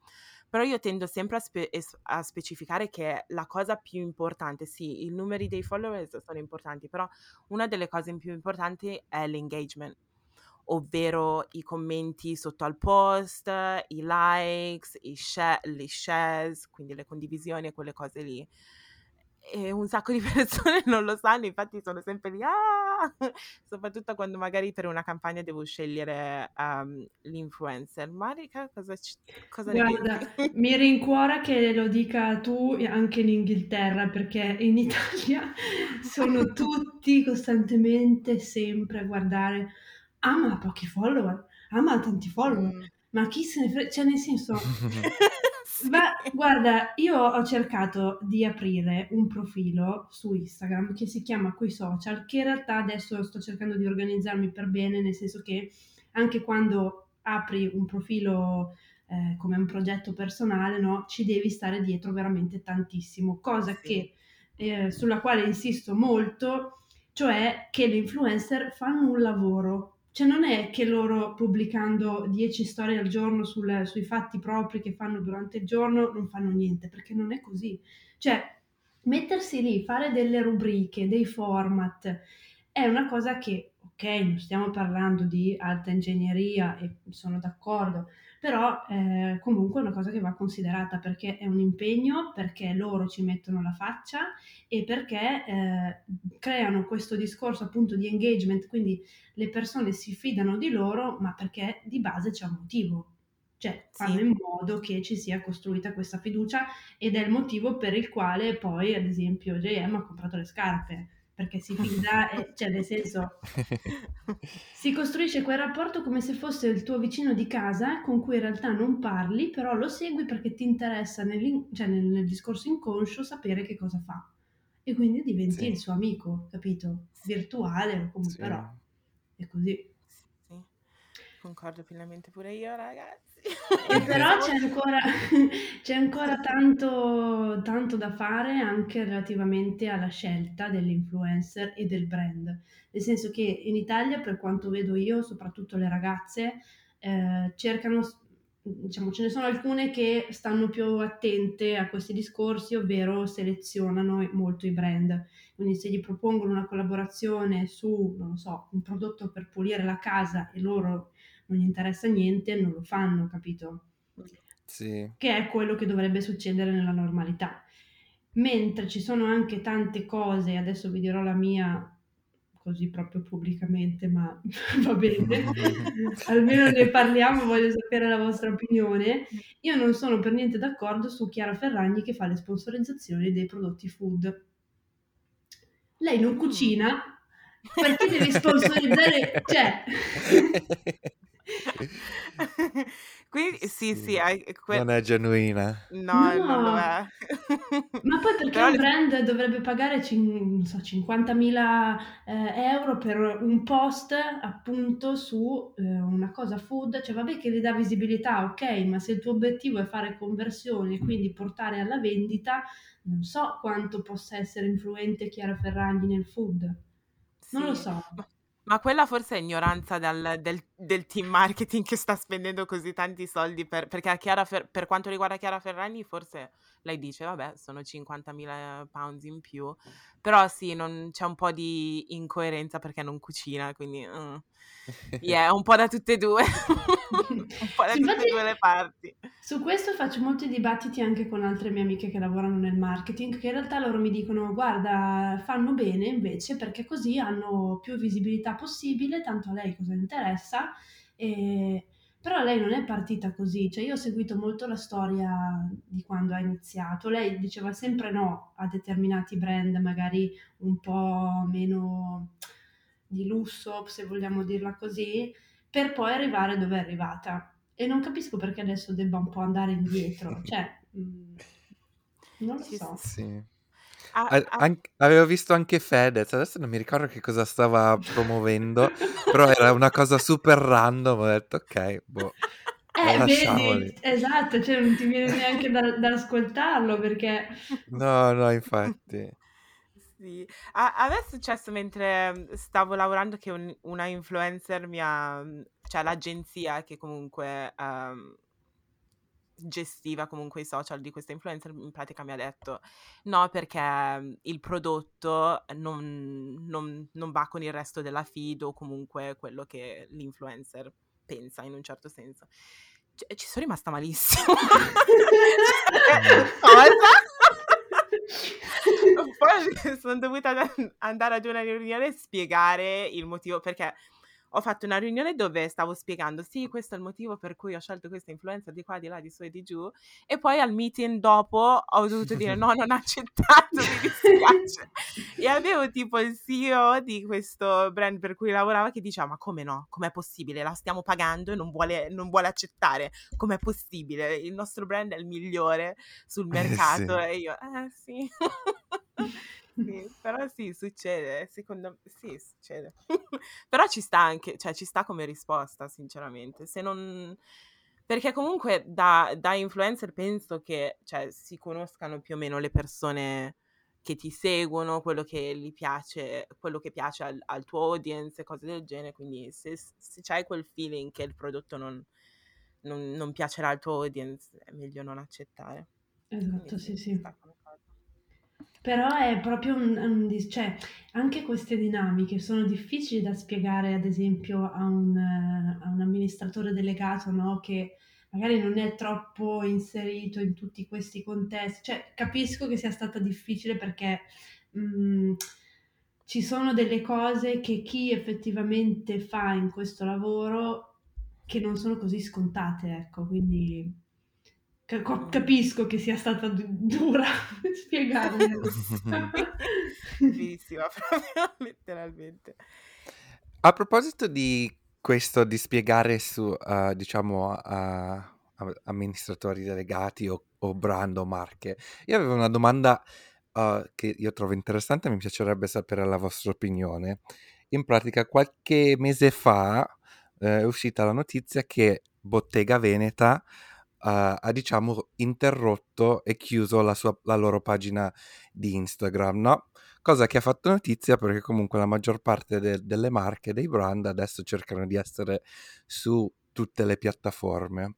Speaker 1: Però io tendo sempre a, spe- a, specificare che la cosa più importante, sì, i numeri dei followers sono importanti, però una delle cose più importanti è l'engagement, ovvero i commenti sotto al post, i likes, i share, le shares, quindi le condivisioni e quelle cose lì e un sacco di persone non lo sanno, infatti sono sempre lì, ah! soprattutto quando magari per una campagna devo scegliere um, l'influencer. Marica, cosa, ci, cosa
Speaker 3: Guarda, mi rincuora che lo dica tu anche in Inghilterra, perché in Italia sono tutti costantemente sempre a guardare, ah ma ha pochi follower, ah ma ha tanti follower, mm. ma chi se ne frega, cioè nel senso... Ma guarda, io ho cercato di aprire un profilo su Instagram che si chiama Coi Social, che in realtà adesso sto cercando di organizzarmi per bene, nel senso che anche quando apri un profilo eh, come un progetto personale, no, ci devi stare dietro veramente tantissimo, cosa che, eh, sulla quale insisto molto, cioè che le influencer fanno un lavoro cioè non è che loro pubblicando 10 storie al giorno sul, sui fatti propri che fanno durante il giorno non fanno niente, perché non è così. Cioè mettersi lì, fare delle rubriche, dei format, è una cosa che, ok, non stiamo parlando di alta ingegneria e sono d'accordo, però eh, comunque è una cosa che va considerata perché è un impegno, perché loro ci mettono la faccia e perché eh, creano questo discorso appunto di engagement, quindi le persone si fidano di loro, ma perché di base c'è un motivo. Cioè, fanno sì. in modo che ci sia costruita questa fiducia ed è il motivo per il quale poi, ad esempio, JM ha comprato le scarpe perché si fida, e, cioè nel senso, si costruisce quel rapporto come se fosse il tuo vicino di casa con cui in realtà non parli, però lo segui perché ti interessa nel, cioè nel, nel discorso inconscio sapere che cosa fa. E quindi diventi sì. il suo amico, capito? Virtuale o comunque, sì. però è così.
Speaker 1: Sì, concordo pienamente pure io, ragazzi.
Speaker 3: E però c'è ancora, c'è ancora tanto, tanto da fare anche relativamente alla scelta dell'influencer e del brand. Nel senso che in Italia, per quanto vedo io, soprattutto le ragazze, eh, cercano, diciamo, ce ne sono alcune che stanno più attente a questi discorsi, ovvero selezionano molto i brand. Quindi se gli propongono una collaborazione su, non so, un prodotto per pulire la casa e loro non gli interessa niente, non lo fanno, capito?
Speaker 2: Sì.
Speaker 3: Che è quello che dovrebbe succedere nella normalità. Mentre ci sono anche tante cose, adesso vi dirò la mia così proprio pubblicamente, ma va bene, almeno ne parliamo, voglio sapere la vostra opinione. Io non sono per niente d'accordo su Chiara Ferragni che fa le sponsorizzazioni dei prodotti food. Lei non cucina, perché deve sponsorizzare, cioè...
Speaker 1: Sì, sì, hai
Speaker 2: que Non è genuina.
Speaker 1: No, non lo è.
Speaker 3: Ma poi perché Però un brand dovrebbe pagare cin so, 50.000 eh, euro per un post appunto su eh, una cosa food? Cioè vabbè che gli dà visibilità, ok, ma se il tuo obiettivo è fare conversioni e quindi portare alla vendita, non so quanto possa essere influente Chiara Ferragni nel food. Non lo so.
Speaker 1: Ma quella forse è ignoranza dal del del team marketing che sta spendendo così tanti soldi per perché a Chiara Fer per quanto riguarda Chiara Ferragni forse lei dice, vabbè, sono 50.000 pounds in più, però sì, non, c'è un po' di incoerenza perché non cucina, quindi... Uh, yeah, un po' da tutte e due, un po' da
Speaker 3: Sì,
Speaker 1: tutte e due le parti.
Speaker 3: su questo faccio molti dibattiti anche con altre mie amiche che lavorano nel marketing, che in realtà loro mi dicono, guarda, fanno bene invece perché così hanno più visibilità possibile, tanto a lei cosa interessa, e... però lei non è partita così, cioè io ho seguito molto la storia di quando ha iniziato, lei diceva sempre no a determinati brand, magari un po' meno di lusso, se vogliamo dirla così, per poi arrivare dove è arrivata. E non capisco perché adesso debba un po' andare indietro, cioè, mm, non lo so.
Speaker 2: Sì.
Speaker 1: Ah,
Speaker 2: A-
Speaker 1: ah,
Speaker 2: anche- avevo visto anche Fedez, adesso non mi ricordo che cosa stava promuovendo, però era una cosa super random, ho detto ok, boh,
Speaker 3: Eh, vedi, esatto, cioè non ti viene neanche da, da ascoltarlo perché...
Speaker 2: No, no, infatti.
Speaker 1: Sì, a, a me è successo mentre mm, stavo lavorando che un- una influencer mi ha, mm, cioè l'agenzia che comunque ehm, gestiva comunque i social di questa influencer in pratica mi ha detto no perché mm, il prodotto non, non- non va con il resto della feed o comunque quello che l'influencer pensa in un certo senso. Cioè, ci sono rimasta malissimo. Cosa? Poi sono dovuta andare ad una riunione e spiegare il motivo perché ho fatto una riunione dove stavo spiegando sì, questo è il motivo per cui ho scelto questa influencer di qua, di là, di su e di giù e poi al meeting dopo ho dovuto dire no, non ho accettato, mi dispiace. E avevo tipo il CEO di questo brand per cui lavorava che diceva ma come no, com'è possibile? La stiamo pagando e non vuole, non vuole accettare, com'è possibile? Il nostro brand è il migliore sul
Speaker 2: Eh,
Speaker 1: mercato
Speaker 2: sì.
Speaker 1: e io, eh sì. Sì, però sì, succede, secondo me, sì, succede. Però ci sta anche, cioè ci sta come risposta, sinceramente. Se non... Perché comunque da, da influencer penso che cioè, si conoscano più o meno le persone che ti seguono, quello che gli piace, quello che piace al, al tuo audience cose del genere. Quindi se, se c'hai quel feeling che il prodotto non, non, non piacerà al tuo audience, è meglio non accettare. Quindi
Speaker 3: Esatto, sì,
Speaker 1: sì,
Speaker 3: sì.
Speaker 1: sta.
Speaker 3: Però è proprio un, un cioè, anche queste dinamiche sono difficili da spiegare, ad esempio, a un, a un amministratore delegato, no? Che magari non è troppo inserito in tutti questi contesti. Cioè, capisco che sia stata difficile perché mh, ci sono delle cose che chi effettivamente fa in questo lavoro che non sono così scontate, ecco, quindi
Speaker 1: Mm.
Speaker 3: Capisco che sia stata du- dura spiegarmelo.
Speaker 1: Sì, durissima proprio, letteralmente.
Speaker 2: A proposito di questo, di spiegare su, eh, diciamo, a- amministratori delegati o, o brand o marche, io avevo una domanda eh, che io trovo interessante mi piacerebbe sapere la vostra opinione. In pratica, qualche mese fa eh, è uscita la notizia che Bottega Veneta eh, ha, diciamo, interrotto e chiuso la, sua- la loro pagina di Instagram, no? Cosa che ha fatto notizia perché comunque la maggior parte de- delle marche, dei brand adesso cercano di essere su tutte le piattaforme.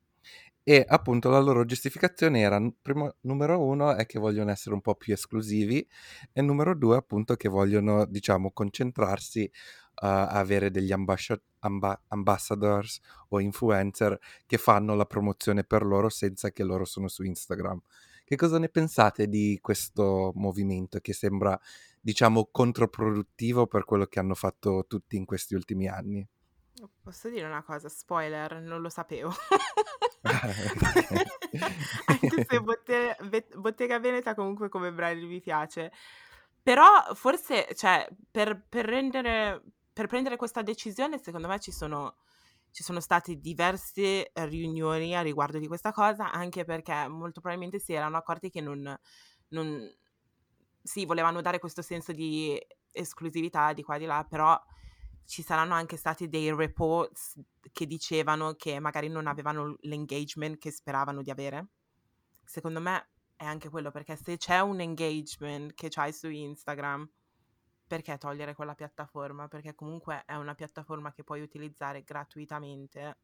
Speaker 2: E appunto la loro giustificazione era, primo, numero uno, è che vogliono essere un po' più esclusivi e numero due, appunto, che vogliono, diciamo, concentrarsi avere degli ambascia- amba- ambassadors o influencer che fanno la promozione per loro senza che loro sono su Instagram. Che cosa ne pensate di questo movimento che sembra, diciamo, controproduttivo per quello che hanno fatto tutti in questi ultimi anni?
Speaker 1: Posso dire una cosa, spoiler, non lo sapevo. Anche se Botte- Ve- Bottega Veneta comunque come brand mi piace. Però forse, cioè, per, per rendere, per prendere questa decisione, secondo me ci sono, ci sono state diverse riunioni a riguardo di questa cosa, anche perché molto probabilmente si erano accorti che non, non sì, volevano dare questo senso di esclusività di qua e di là, però ci saranno anche stati dei reports che dicevano che magari non avevano l'engagement che speravano di avere. Secondo me è anche quello, perché se c'è un engagement che c'hai su Instagram, perché togliere quella piattaforma? Perché comunque è una piattaforma che puoi utilizzare gratuitamente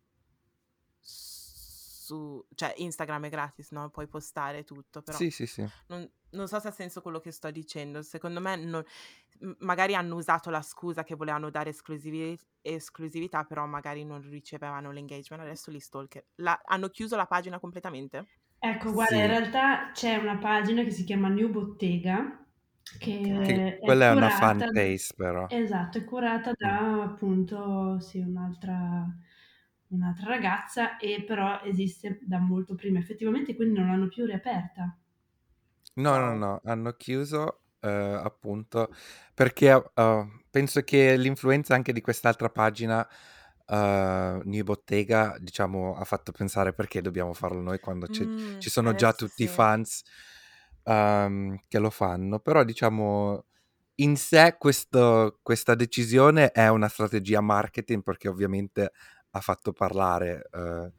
Speaker 1: su cioè Instagram è gratis, no, puoi postare tutto, però
Speaker 2: Sì, sì, sì.
Speaker 1: non non so se ha senso quello che sto dicendo. Secondo me non magari hanno usato la scusa che volevano dare esclusivi esclusività, però magari non ricevevano l'engagement. Adesso li stalker la hanno chiuso la pagina completamente?
Speaker 3: Ecco, guarda, in
Speaker 2: Sì.
Speaker 3: realtà c'è una pagina che si chiama New Bottega. Che
Speaker 2: Che
Speaker 3: è
Speaker 2: quella è una fan
Speaker 3: curata
Speaker 2: base però.
Speaker 3: esatto, è curata
Speaker 2: Mh.
Speaker 3: da appunto, sì, un'altra un'altra ragazza e però esiste da molto prima. Effettivamente quindi non l'hanno più riaperta.
Speaker 2: No, no,
Speaker 1: Wow.
Speaker 2: no, hanno chiuso, ehm, appunto perché, uhm, penso che l'influenza anche di quest'altra pagina, uhm, New Bottega, diciamo, ha fatto pensare: "Perché dobbiamo farlo noi quando c'è
Speaker 1: Mh,
Speaker 2: ci sono già
Speaker 1: adesso
Speaker 2: tutti i
Speaker 1: sì.
Speaker 2: fans, uhm, che lo fanno." Però diciamo in sé questo questa decisione è una strategia marketing perché ovviamente ha fatto parlare, uhm,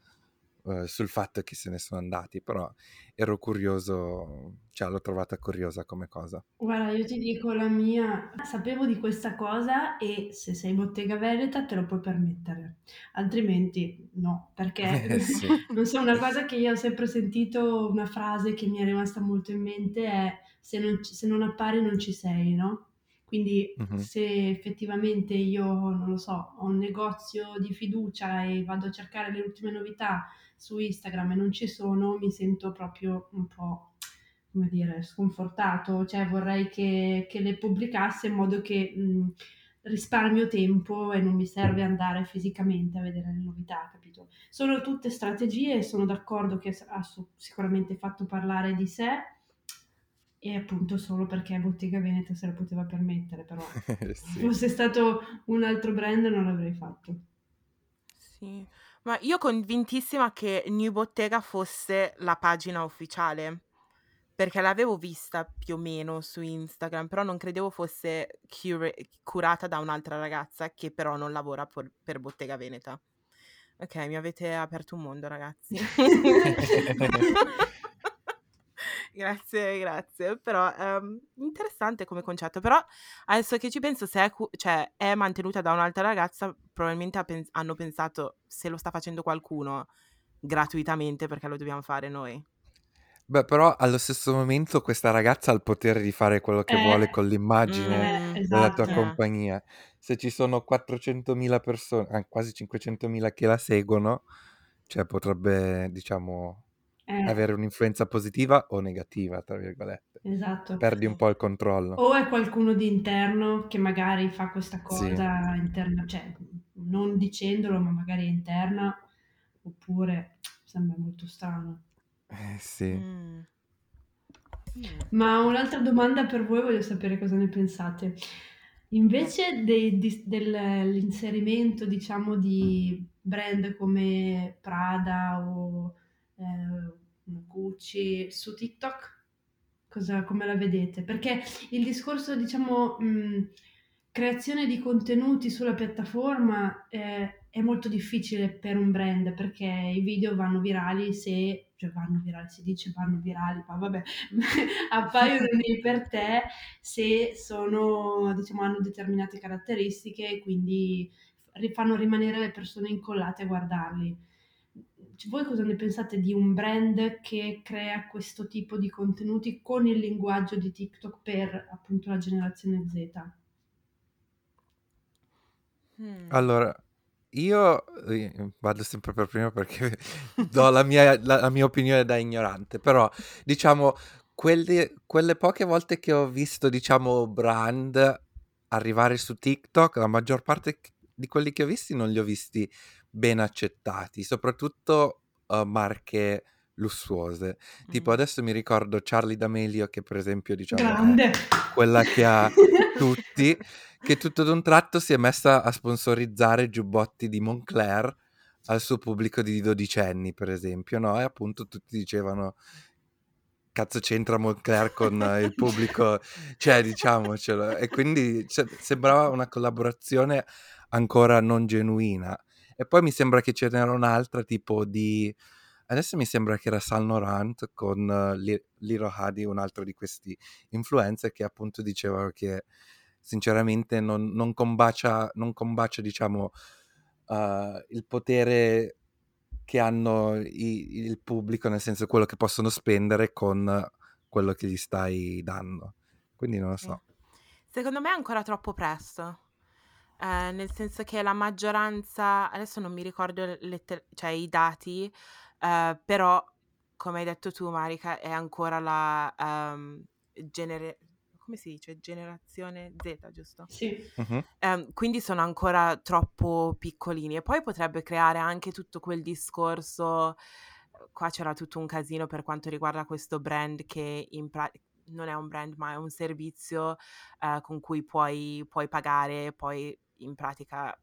Speaker 2: uhm, sul fatto che se ne sono andati, però ero curioso cioè l'ho trovata curiosa come cosa.
Speaker 3: Guarda, io ti dico la mia, sapevo di questa cosa e se sei Bottega Veneta te lo puoi permettere, altrimenti no, perché
Speaker 2: Eh sì.
Speaker 3: non so, una cosa che io ho sempre sentito, una frase che mi è rimasta molto in mente è: "Se non se non appari non ci sei", no, quindi
Speaker 2: Mh-mh.
Speaker 3: se effettivamente io, non lo so, ho un negozio di fiducia e vado a cercare le ultime novità su Instagram e non ci sono, mi sento proprio un po', come dire, sconfortato, cioè vorrei che che le pubblicasse in modo che, mhmm, risparmio tempo e non mi serve andare fisicamente a vedere le novità, capito? Sono tutte strategie sono d'accordo che ha sicuramente fatto parlare di sé e appunto solo perché Bottega Veneta se lo poteva permettere, però
Speaker 2: Sì.
Speaker 3: fosse stato un altro brand non l'avrei fatto.
Speaker 1: Sì, ma io convintissima che New Bottega fosse la pagina ufficiale, perché l'avevo vista più o meno su Instagram, però non credevo fosse cure curata da un'altra ragazza che però non lavora por per Bottega Veneta. Okay, mi avete aperto un mondo ragazzi. Grazie, grazie. Però, ehm, interessante come concetto, però adesso che ci penso se è cu cioè è mantenuta da un'altra ragazza, probabilmente ha pens hanno pensato: "Se lo sta facendo qualcuno gratuitamente, perché lo dobbiamo fare noi?"
Speaker 2: Beh, però allo stesso momento questa ragazza ha il potere di fare quello che vuole
Speaker 3: Eh,
Speaker 2: con
Speaker 3: eh,
Speaker 2: l'immagine
Speaker 1: Mh,
Speaker 2: della tua
Speaker 3: esatto.
Speaker 1: eh.
Speaker 2: compagnia. Se ci sono 400.000 perso ah, quasi 500.000 che la seguono, cioè potrebbe, diciamo,
Speaker 3: Eh.
Speaker 2: avere un'influenza positiva o "negativa" tra virgolette.
Speaker 3: Esatto.
Speaker 2: Perdi un
Speaker 1: Sì.
Speaker 2: po' il controllo.
Speaker 3: O è qualcuno di interno che magari fa questa
Speaker 2: Sì.
Speaker 3: cosa interna cioè, non dicendolo, ma magari è interna, oppure sembra molto strano.
Speaker 2: Eh, sì.
Speaker 1: Mh.
Speaker 3: Ma un'altra domanda per voi, voglio sapere cosa ne pensate. Invece dei dis del l'inserimento, diciamo, di brand come Prada o, ehm, Gucci su TikTok, cosa come la vedete? Perché il discorso, diciamo, mhmm, creazione di contenuti sulla piattaforma, ehm, è molto difficile per un brand, perché i video vanno virali se cioè vanno virali, si dice vanno virali, ma vabbè, appaiono lì per te se sono diciamo, hanno determinate caratteristiche e quindi fanno rimanere le persone incollate a guardarli. Voi cosa ne pensate di un brand che crea questo tipo di contenuti con il linguaggio di TikTok per, appunto, la generazione Z?
Speaker 1: Mh.
Speaker 2: Allora, io, uhm, vado sempre per primo perché do la mia la la mia opinione da ignorante, però diciamo quelli quelle poche volte che ho visto, diciamo, brand arrivare su TikTok, la maggior parte di quelli che ho visti non li ho visti ben accettati, soprattutto, uhm, marche lussuose. Tipo
Speaker 1: Mh.
Speaker 2: adesso mi ricordo Charli D'Amelio che per esempio, diciamo,
Speaker 3: Grande.
Speaker 2: quella che ha tutti, che tutto d'un tratto si è messa a sponsorizzare giubbotti di Moncler al suo pubblico di dodicenni, per esempio, no, e appunto tutti dicevano: "Cazzo c'entra Moncler con il pubblico" cioè diciamocelo. E quindi cioè sembrava una collaborazione ancora non genuina. E poi mi sembra che ce n'era un'altra tipo di adesso mi sembra che era Saint Laurent con Li Lilo Hadi, un altro di questi influencer che appunto dicevano che sinceramente non non combacia non combacia diciamo, uhm, il potere che hanno i il pubblico, nel senso quello che possono spendere con quello che gli stai dando. Quindi non lo so.
Speaker 1: Secondo me è ancora troppo presto. Ehm, nel senso che la maggioranza adesso non mi ricordo l letter cioè i dati, ehm, però come hai detto tu Marica è ancora la, ehm, genere come si dice? Generazione Z, giusto?
Speaker 3: Sì.
Speaker 2: Mh-mh.
Speaker 1: Ehm, quindi sono ancora troppo piccolini e poi potrebbe creare anche tutto quel discorso qua c'era tutto un casino per quanto riguarda questo brand che in pra non è un brand, ma è un servizio, ehm, con cui puoi puoi pagare, poi in pratica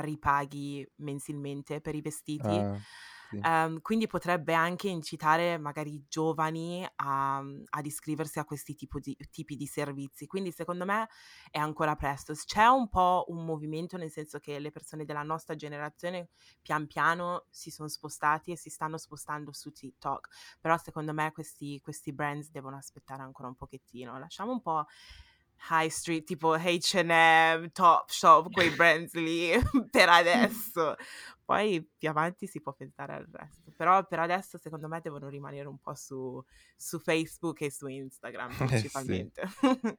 Speaker 1: ripaghi mensilmente per i vestiti.
Speaker 2: Ah, sì.
Speaker 1: Ehm, quindi potrebbe anche incitare magari i giovani a mhmm, ad iscriversi a questi di tipi di servizi. Quindi secondo me è ancora presto. C'è un po' un movimento, nel senso che le persone della nostra generazione pian piano si son spostati e si stanno spostando su TikTok, però secondo me questi questi brands devono aspettare ancora un pochettino. Lasciamo un po' high street tipo H&M, Topshop, quei brands lì per adesso. Poi più avanti si può pensare al resto. Però per adesso secondo me devono rimanere un po' su su Facebook e su Instagram
Speaker 2: Eh sì.
Speaker 1: principalmente.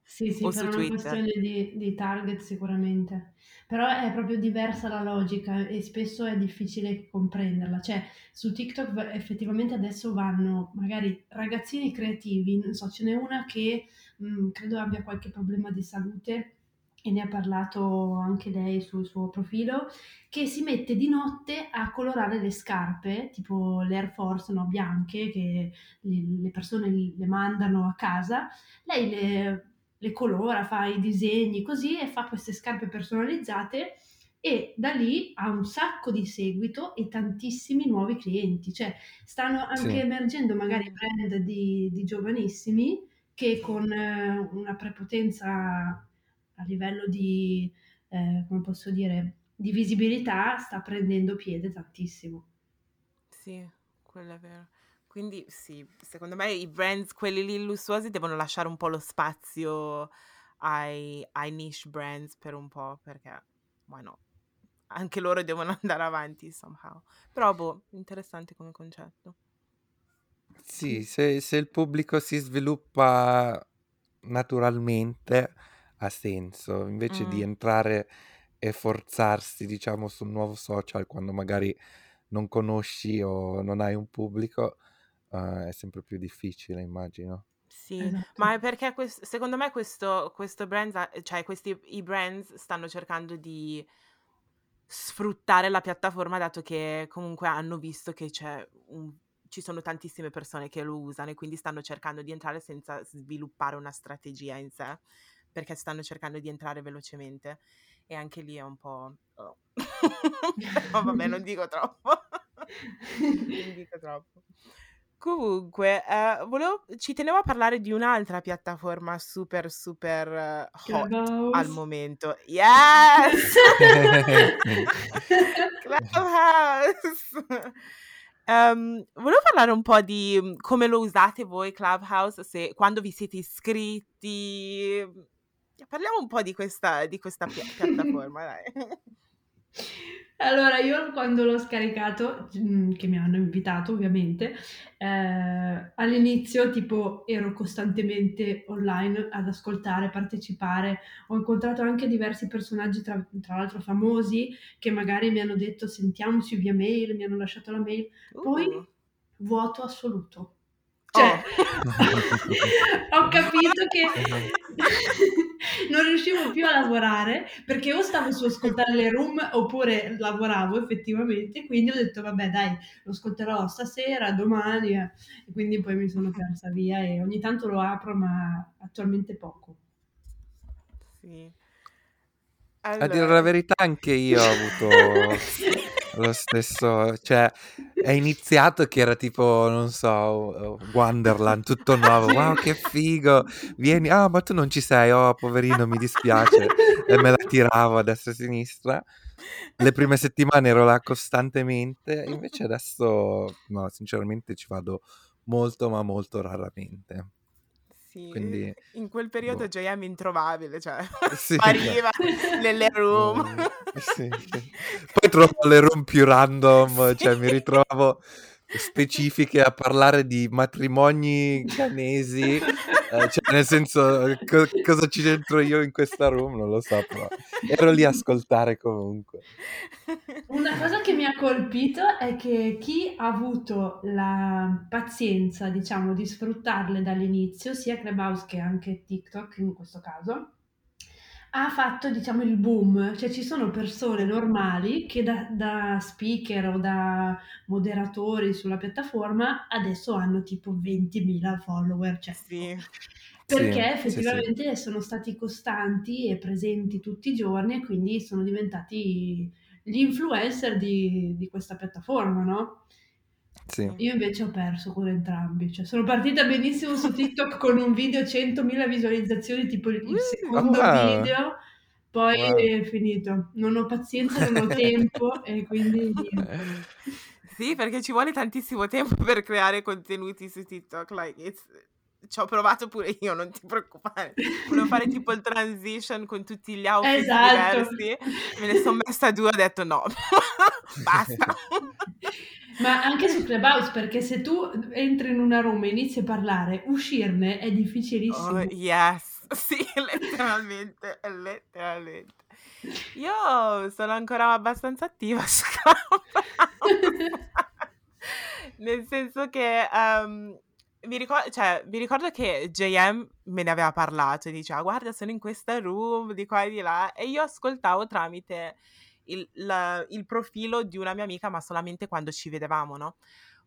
Speaker 3: Sì, sì,
Speaker 1: O
Speaker 3: per
Speaker 1: su
Speaker 3: una
Speaker 1: Twitter.
Speaker 3: questione di di target sicuramente. Però è proprio diversa la logica e spesso è difficile comprenderla. Cioè, su TikTok effettivamente adesso vanno magari ragazzini creativi, non so, ce n'è una che, mhmm, credo abbia qualche problema di salute e ne ha parlato anche lei sul suo profilo, che si mette di notte a colorare le scarpe, tipo le Air Force, no, bianche, che le persone le mandano a casa. Lei le le colora, fa i disegni così e fa queste scarpe personalizzate e da lì ha un sacco di seguito e tantissimi nuovi clienti. Cioè, stanno anche
Speaker 2: Sì.
Speaker 3: emergendo magari brand di di giovanissimi che con una prepotenza a livello di, ehm, come posso dire, di visibilità sta prendendo piede tantissimo.
Speaker 1: Sì, quello è vero. Quindi sì, secondo me i brands, quelli lì lussuosi, devono lasciare un po' lo spazio ai ai niche brands per un po', perché why not? Anche loro devono andare avanti somehow. Però boh, interessante come concetto.
Speaker 2: Sì, se se il pubblico si sviluppa naturalmente ha senso, invece di entrare e forzarsi, diciamo, su un nuovo social quando magari non conosci o non hai un pubblico, uhm, è sempre più difficile immagino.
Speaker 1: Sì,
Speaker 3: Esatto.
Speaker 1: ma è perché ques secondo me questo questo brands ha cioè questi i brands stanno cercando di sfruttare la piattaforma, dato che comunque hanno visto che c'è un ci sono tantissime persone che lo usano e quindi stanno cercando di entrare senza sviluppare una strategia in sé, perché stanno cercando di entrare velocemente e anche lì è un po' oh. Però vabbè non dico troppo. Non dico troppo. Comunque, ehm, volevo ci tenevo a parlare di un'altra piattaforma super, super hot al
Speaker 3: Clubhouse.
Speaker 1: momento. Yes! Clubhouse! Ehm, volevo parlare un po' di, mhmm, come lo usate voi Clubhouse, se quando vi siete iscritti. Parliamo un po' di questa di questa pia piattaforma dai.
Speaker 3: Allora io quando l'ho scaricato, mhmm, che mi hanno invitato ovviamente, ehm, all'inizio tipo ero costantemente online ad ascoltare, partecipare. Ho incontrato anche diversi personaggi tra tra l'altro famosi, che magari mi hanno detto: "Sentiamoci via mail", mi hanno lasciato la mail. Poi
Speaker 1: Uh.
Speaker 3: vuoto assoluto. Cioè,
Speaker 1: Oh.
Speaker 3: ho capito che non riuscivo più a lavorare, perché o stavo su ascoltare le room oppure lavoravo effettivamente, quindi ho detto: "Vabbè dai, lo ascolterò stasera, domani", eh. E quindi poi mi sono persa via e ogni tanto lo apro, ma attualmente poco.
Speaker 1: Sì.
Speaker 2: A dire la
Speaker 1: Allora
Speaker 2: verità anche io ho avuto lo stesso cioè è iniziato che era tipo, non so, Wonderland, tutto nuovo. "Wow che figo, vieni ah ma tu non ci sei, oh poverino mi dispiace." E me la tiravo a destra e a sinistra. Le prime settimane ero là costantemente, invece adesso no, sinceramente ci vado molto, ma molto raramente.
Speaker 1: Sì,
Speaker 2: Quindi,
Speaker 1: in quel periodo
Speaker 2: boh.
Speaker 1: JM introvabile, cioè
Speaker 2: Sì,
Speaker 1: spariva nelle room.
Speaker 2: Ehm, sì, sì. Poi trovavo le room più random, cioè mi
Speaker 1: Sì.
Speaker 2: ritrovavo specifiche a parlare di matrimoni ghanesi, ehm, cioè nel senso co cosa ci c'entro io in questa room, non lo so, però ero lì a ascoltare comunque.
Speaker 3: Una cosa che mi ha colpito è che chi ha avuto la pazienza, diciamo, di sfruttarle dall'inizio, sia Clubhouse che anche TikTok in questo caso, ha fatto, diciamo, il boom. Cioè ci sono persone normali che da, da speaker o da moderatori sulla piattaforma adesso hanno tipo 20.000 follower. Cioè,
Speaker 1: Sì.
Speaker 3: perché
Speaker 2: Sì, sì, sì.
Speaker 3: effettivamente sono stati costanti e presenti tutti i giorni e quindi sono diventati gli influencer di, di questa piattaforma, no?
Speaker 2: Sì.
Speaker 3: Io invece ho perso con entrambi, cioè sono partita benissimo su TikTok con un video 100.000 visualizzazioni, tipo il,
Speaker 1: Uh.
Speaker 3: secondo
Speaker 2: wow.
Speaker 3: video, poi
Speaker 2: Wow.
Speaker 3: è finito. Non ho pazienza, non ho tempo e quindi.
Speaker 1: Sì, perché ci vuole tantissimo tempo per creare contenuti su TikTok, like it's ci ho provato pure io, non ti preoccupare. Volevo fare tipo il transition con tutti gli outfit
Speaker 3: Esatto.
Speaker 1: diversi, me ne son messa 2 ho detto: "No, basta."
Speaker 3: Ma anche su Clubhouse, perché se tu entri in una room e inizi a parlare, uscirne è difficilissimo.
Speaker 1: Oh, yes, sì, letteralmente, letteralmente. Io sono ancora abbastanza attiva su Clubhouse. Nel senso che, ehm, mi ricor cioè, mi ricordo che JM me ne aveva parlato e diceva: "Guarda, sono in questa room di qua e di là", e io ascoltavo tramite il la il profilo di una mia amica, ma solamente quando ci vedevamo, no.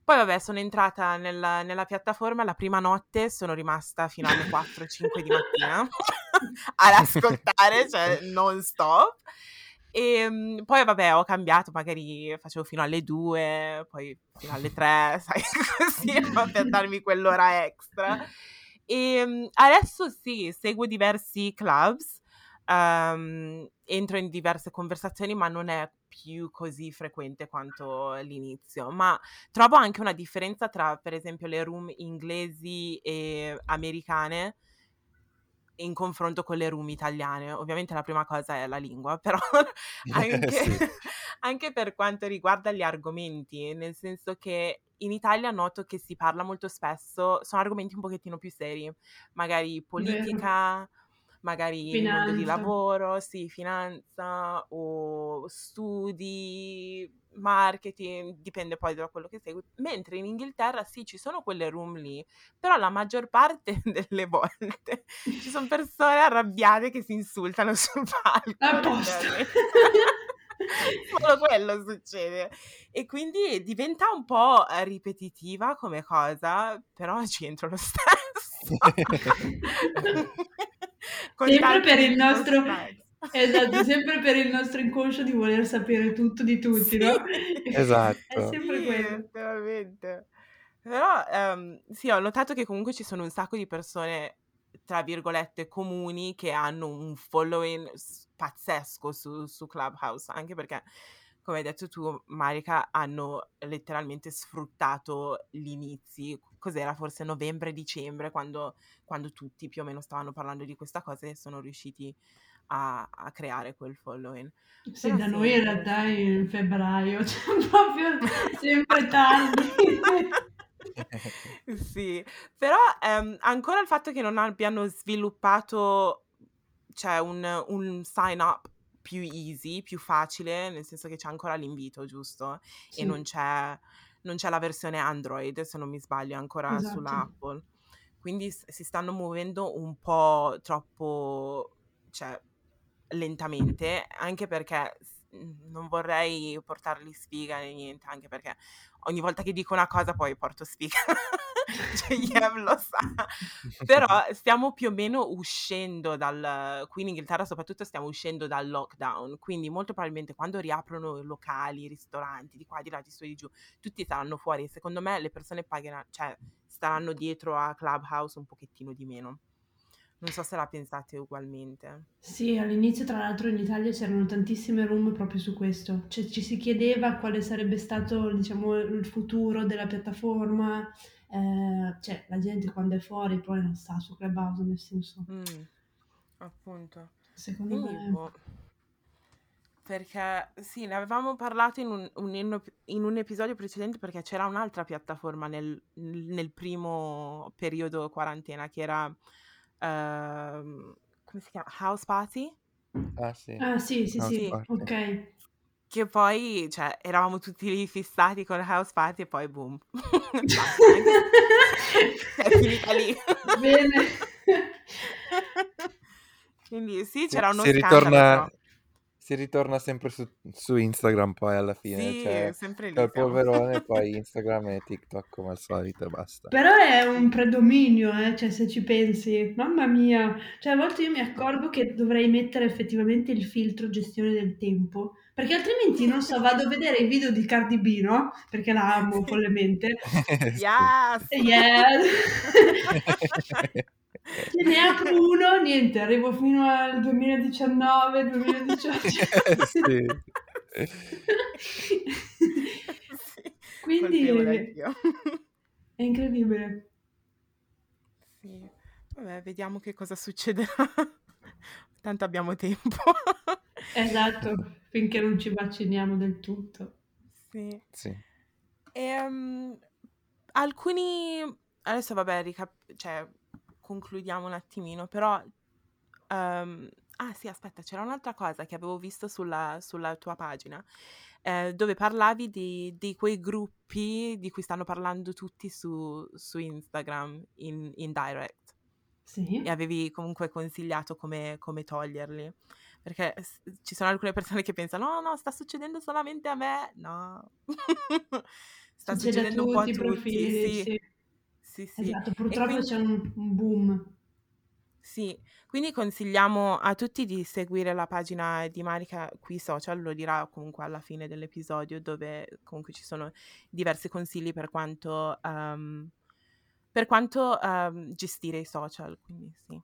Speaker 1: Poi vabbè, sono entrata nella nella piattaforma, la prima notte sono rimasta fino alle 4, 5 di mattina ad ascoltare, cioè non stop. Ehm, poi vabbè ho cambiato, magari facevo fino alle 2, poi fino alle 3, sai così, per darmi quell'ora extra. Ehm, adesso sì, seguo diversi clubs, ehm, entro in diverse conversazioni, ma non è più così frequente quanto all'inizio. Ma trovo anche una differenza tra, per esempio, le room inglesi e americane in confronto con le room italiane. Ovviamente la prima cosa è la lingua, però anche
Speaker 2: Sì.
Speaker 1: anche per quanto riguarda gli argomenti, nel senso che in Italia noto che si parla molto spesso sono argomenti un pochettino più seri, magari politica, magari il mondo di
Speaker 3: Finanza.
Speaker 1: lavoro, sì, finanza o studi, marketing, dipende poi da quello che segui. Mentre in Inghilterra sì, ci sono quelle room lì, però la maggior parte delle volte ci son persone arrabbiate che si insultano sul palco. Solo quello succede. E quindi diventa un po', ehm, ripetitiva come cosa, però ci entro lo stesso.
Speaker 3: Sempre per il nostro esatto, sempre per il nostro inconscio di voler sapere tutto di tutti, no,
Speaker 1: Sì.
Speaker 3: è
Speaker 2: Esatto.
Speaker 3: sempre
Speaker 1: Sì,
Speaker 3: quello.
Speaker 1: letteralmente. Però, ehm, sì, ho notato che comunque ci sono un sacco di persone, tra virgolette, "comuni" che hanno un following pazzesco su su Clubhouse, anche perché, come hai detto tu, Marica, hanno letteralmente sfruttato gli inizi. Cos'era? Forse novembre, dicembre, quando quando tutti più o meno stavano parlando di questa cosa e sono riusciti a a creare quel following.
Speaker 3: Sì,
Speaker 1: Però
Speaker 3: da
Speaker 1: sì,
Speaker 3: noi
Speaker 1: è
Speaker 3: in realtà
Speaker 1: interessante.
Speaker 3: in febbraio, cioè proprio sempre tardi.
Speaker 1: Sì, però, ehm, ancora il fatto che non abbiano sviluppato, cioè un un sign up più easy, più facile, nel senso che c'è ancora l'invito, giusto? E non
Speaker 3: Sì.
Speaker 1: c'è non c'è la versione Android, se non mi sbaglio, ancora sulla
Speaker 3: Esatto.
Speaker 1: Apple. Quindi s si stanno muovendo un po' troppo cioè lentamente, anche perché non vorrei portarli sfiga né niente, anche perché ogni volta che dico una cosa poi porto sfiga. JM lo sa. Però stiamo più o meno uscendo dal qui in Inghilterra soprattutto stiamo uscendo dal lockdown, quindi molto probabilmente quando riaprono locali, ristoranti di qua, di là, di su e di giù, tutti saranno fuori e secondo me le persone paghera cioè staranno dietro a Clubhouse un pochettino di meno. Non so se la pensate ugualmente.
Speaker 3: Sì, all'inizio tra l'altro in Italia c'erano tantissime room proprio su questo, cioè ci si chiedeva quale sarebbe stato, diciamo, il futuro della piattaforma, eh, cioè la gente quando è fuori poi non sta su Clubhouse, nel senso,
Speaker 1: Mm, appunto.
Speaker 3: secondo
Speaker 1: Quindi,
Speaker 3: me...
Speaker 1: boh, perché sì, ne avevamo parlato in un, un- in un- in un episodio precedente perché c'era un'altra piattaforma nel, nel primo periodo quarantena che era, ehm, come si chiama? House Party?
Speaker 2: Ah sì,
Speaker 3: Ah sì, sì,
Speaker 2: House
Speaker 3: sì,
Speaker 2: Party.
Speaker 3: ok.
Speaker 1: che poi, cioè, eravamo tutti lì fissati con House Party e poi boom. È finita lì.
Speaker 3: Bene.
Speaker 1: Quindi sì,
Speaker 2: Si,
Speaker 1: c'era uno
Speaker 2: si
Speaker 1: scandalo
Speaker 2: ritorna,
Speaker 1: però.
Speaker 2: Si ritorna sempre su, su Instagram poi alla fine,
Speaker 1: Sì,
Speaker 2: cioè
Speaker 1: sempre lì
Speaker 2: il
Speaker 1: siamo.
Speaker 2: polverone, poi Instagram e TikTok come al solito e basta.
Speaker 3: Però è un predominio, eh, cioè se ci pensi, mamma mia, cioè a volte io mi accorgo che dovrei mettere effettivamente il filtro gestione del tempo, perché altrimenti, non so, vado a vedere i video di Cardi B, no? Perché la amo follemente.
Speaker 1: Yes!
Speaker 3: Yes! Ce ne apro uno, niente, arrivo fino al 2019, 2018.
Speaker 2: Sì.
Speaker 3: Quindi è incredibile.
Speaker 1: Sì, vabbè, vediamo che cosa succederà. Tanto abbiamo tempo.
Speaker 3: Esatto, finché non ci vacciniamo del tutto.
Speaker 1: Sì.
Speaker 2: Sì.
Speaker 1: Ehm, alcuni... Adesso vabbè, ricap- cioè, concludiamo un attimino, però... ehm, ah sì, aspetta, c'era un'altra cosa che avevo visto sulla, sulla tua pagina, eh, dove parlavi di, di quei gruppi di cui stanno parlando tutti su, su Instagram in, in direct e
Speaker 3: Sì.
Speaker 1: avevi comunque consigliato come, come toglierli. Perché ci sono alcune persone che pensano, no, no, sta succedendo solamente a me. No, sta
Speaker 3: Succede
Speaker 1: succedendo un po' a
Speaker 3: tutti, profili,
Speaker 1: sì,
Speaker 3: sì.
Speaker 1: Sì, sì.
Speaker 3: Esatto, purtroppo
Speaker 1: quindi,
Speaker 3: c'è un, un boom.
Speaker 1: sì, quindi consigliamo a tutti di seguire la pagina di Marica qui social, lo dirà comunque alla fine dell'episodio, dove comunque ci sono diversi consigli per quanto, ehm, per quanto ehm, gestire i social, quindi sì.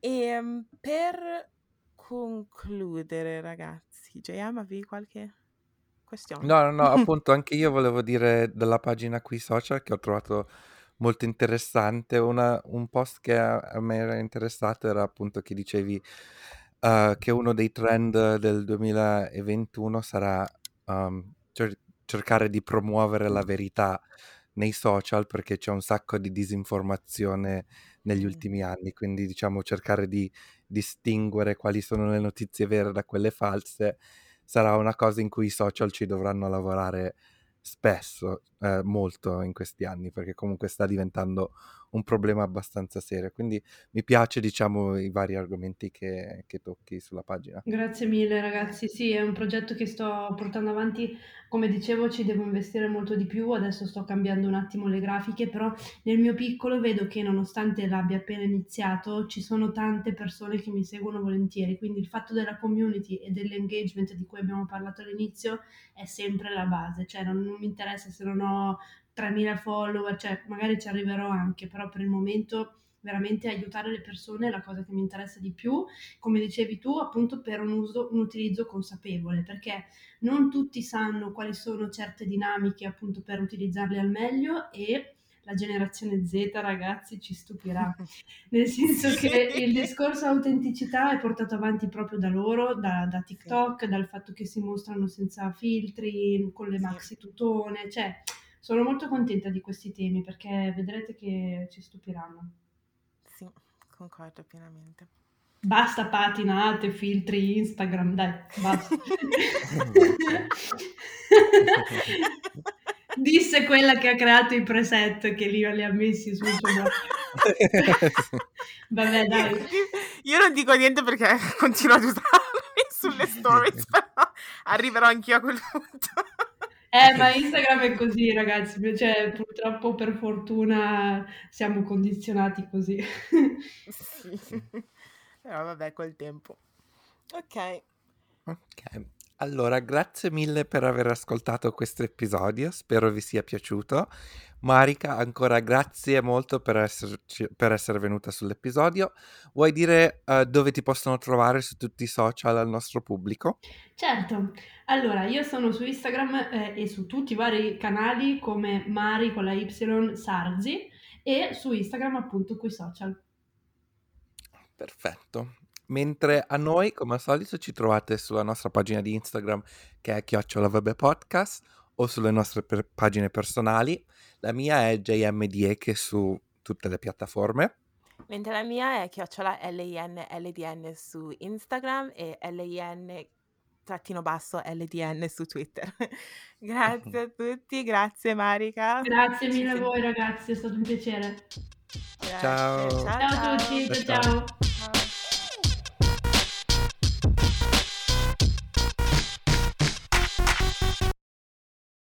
Speaker 1: E per concludere, ragazzi, JM, avevi qualche questione?
Speaker 2: No, no, no, appunto anche io volevo dire della pagina qui social che ho trovato molto interessante. Una- un post che a, a me era interessato era appunto che dicevi eh, che uno dei trend del 2021 sarà um, cer- cercare di promuovere la verità nei social perché c'è un sacco di disinformazione negli ultimi anni, quindi diciamo cercare di distinguere quali sono le notizie vere da quelle false sarà una cosa in cui i social ci dovranno lavorare spesso, eh, molto in questi anni, perché comunque sta diventando un problema abbastanza serio. Quindi mi piace, diciamo, i vari argomenti che, che tocchi sulla pagina.
Speaker 3: Grazie mille ragazzi, sì, è un progetto che sto portando avanti, come dicevo ci devo investire molto di più, adesso sto cambiando un attimo le grafiche, però nel mio piccolo vedo che nonostante l'abbia appena iniziato ci sono tante persone che mi seguono volentieri, quindi il fatto della community e dell'engagement di cui abbiamo parlato all'inizio è sempre la base, cioè non, non mi interessa se non ho 3.000 follower, cioè magari ci arriverò anche, però per il momento veramente aiutare le persone è la cosa che mi interessa di più come dicevi tu, appunto per un, uso, un utilizzo consapevole, perché non tutti sanno quali sono certe dinamiche appunto per utilizzarle al meglio e la generazione Z, ragazzi, ci stupirà. Nel senso
Speaker 1: Sì.
Speaker 3: che il discorso autenticità è portato avanti proprio da loro, da, da TikTok, dal fatto che si mostrano senza filtri, con le
Speaker 1: Sì.
Speaker 3: maxi tutone, cioè sono molto contenta di questi temi perché vedrete che ci stupiranno.
Speaker 1: Sì, concordo pienamente.
Speaker 3: Basta patinate, filtri Instagram, dai, basta. Disse quella che ha creato i preset che lì li ha messi blog. Vabbè, dai.
Speaker 1: Io, io non dico niente perché continuo ad usarli sulle stories, però arriverò anch'io a quel punto.
Speaker 3: Eh, ma Instagram è così, ragazzi, cioè purtroppo per fortuna siamo condizionati così.
Speaker 1: Sì, però vabbè, col tempo. Ok,
Speaker 2: Ok, Allora, grazie mille per aver ascoltato questo episodio, spero vi sia piaciuto. Marica, ancora grazie molto per, esserci, per essere venuta sull'episodio. Vuoi dire uh, dove ti possono trovare su tutti i social al nostro pubblico?
Speaker 3: Certo, allora io sono su Instagram eh, e su tutti i vari canali come Mari con la Y Sarzi e su Instagram appunto coi social.
Speaker 2: Perfetto. Mentre a noi, come al solito, ci trovate sulla nostra pagina di Instagram che è chiocciola podcast o sulle nostre per- pagine personali. La mia è JMDE su tutte le piattaforme.
Speaker 1: Mentre la mia è chiocciola LINLDN su Instagram e LIN trattino basso LDN su Twitter. grazie a tutti, grazie Marica.
Speaker 3: Grazie mille a voi ragazzi, è stato un piacere.
Speaker 2: Ciao.
Speaker 3: Ciao, ciao a tutti, ciao. ciao. ciao.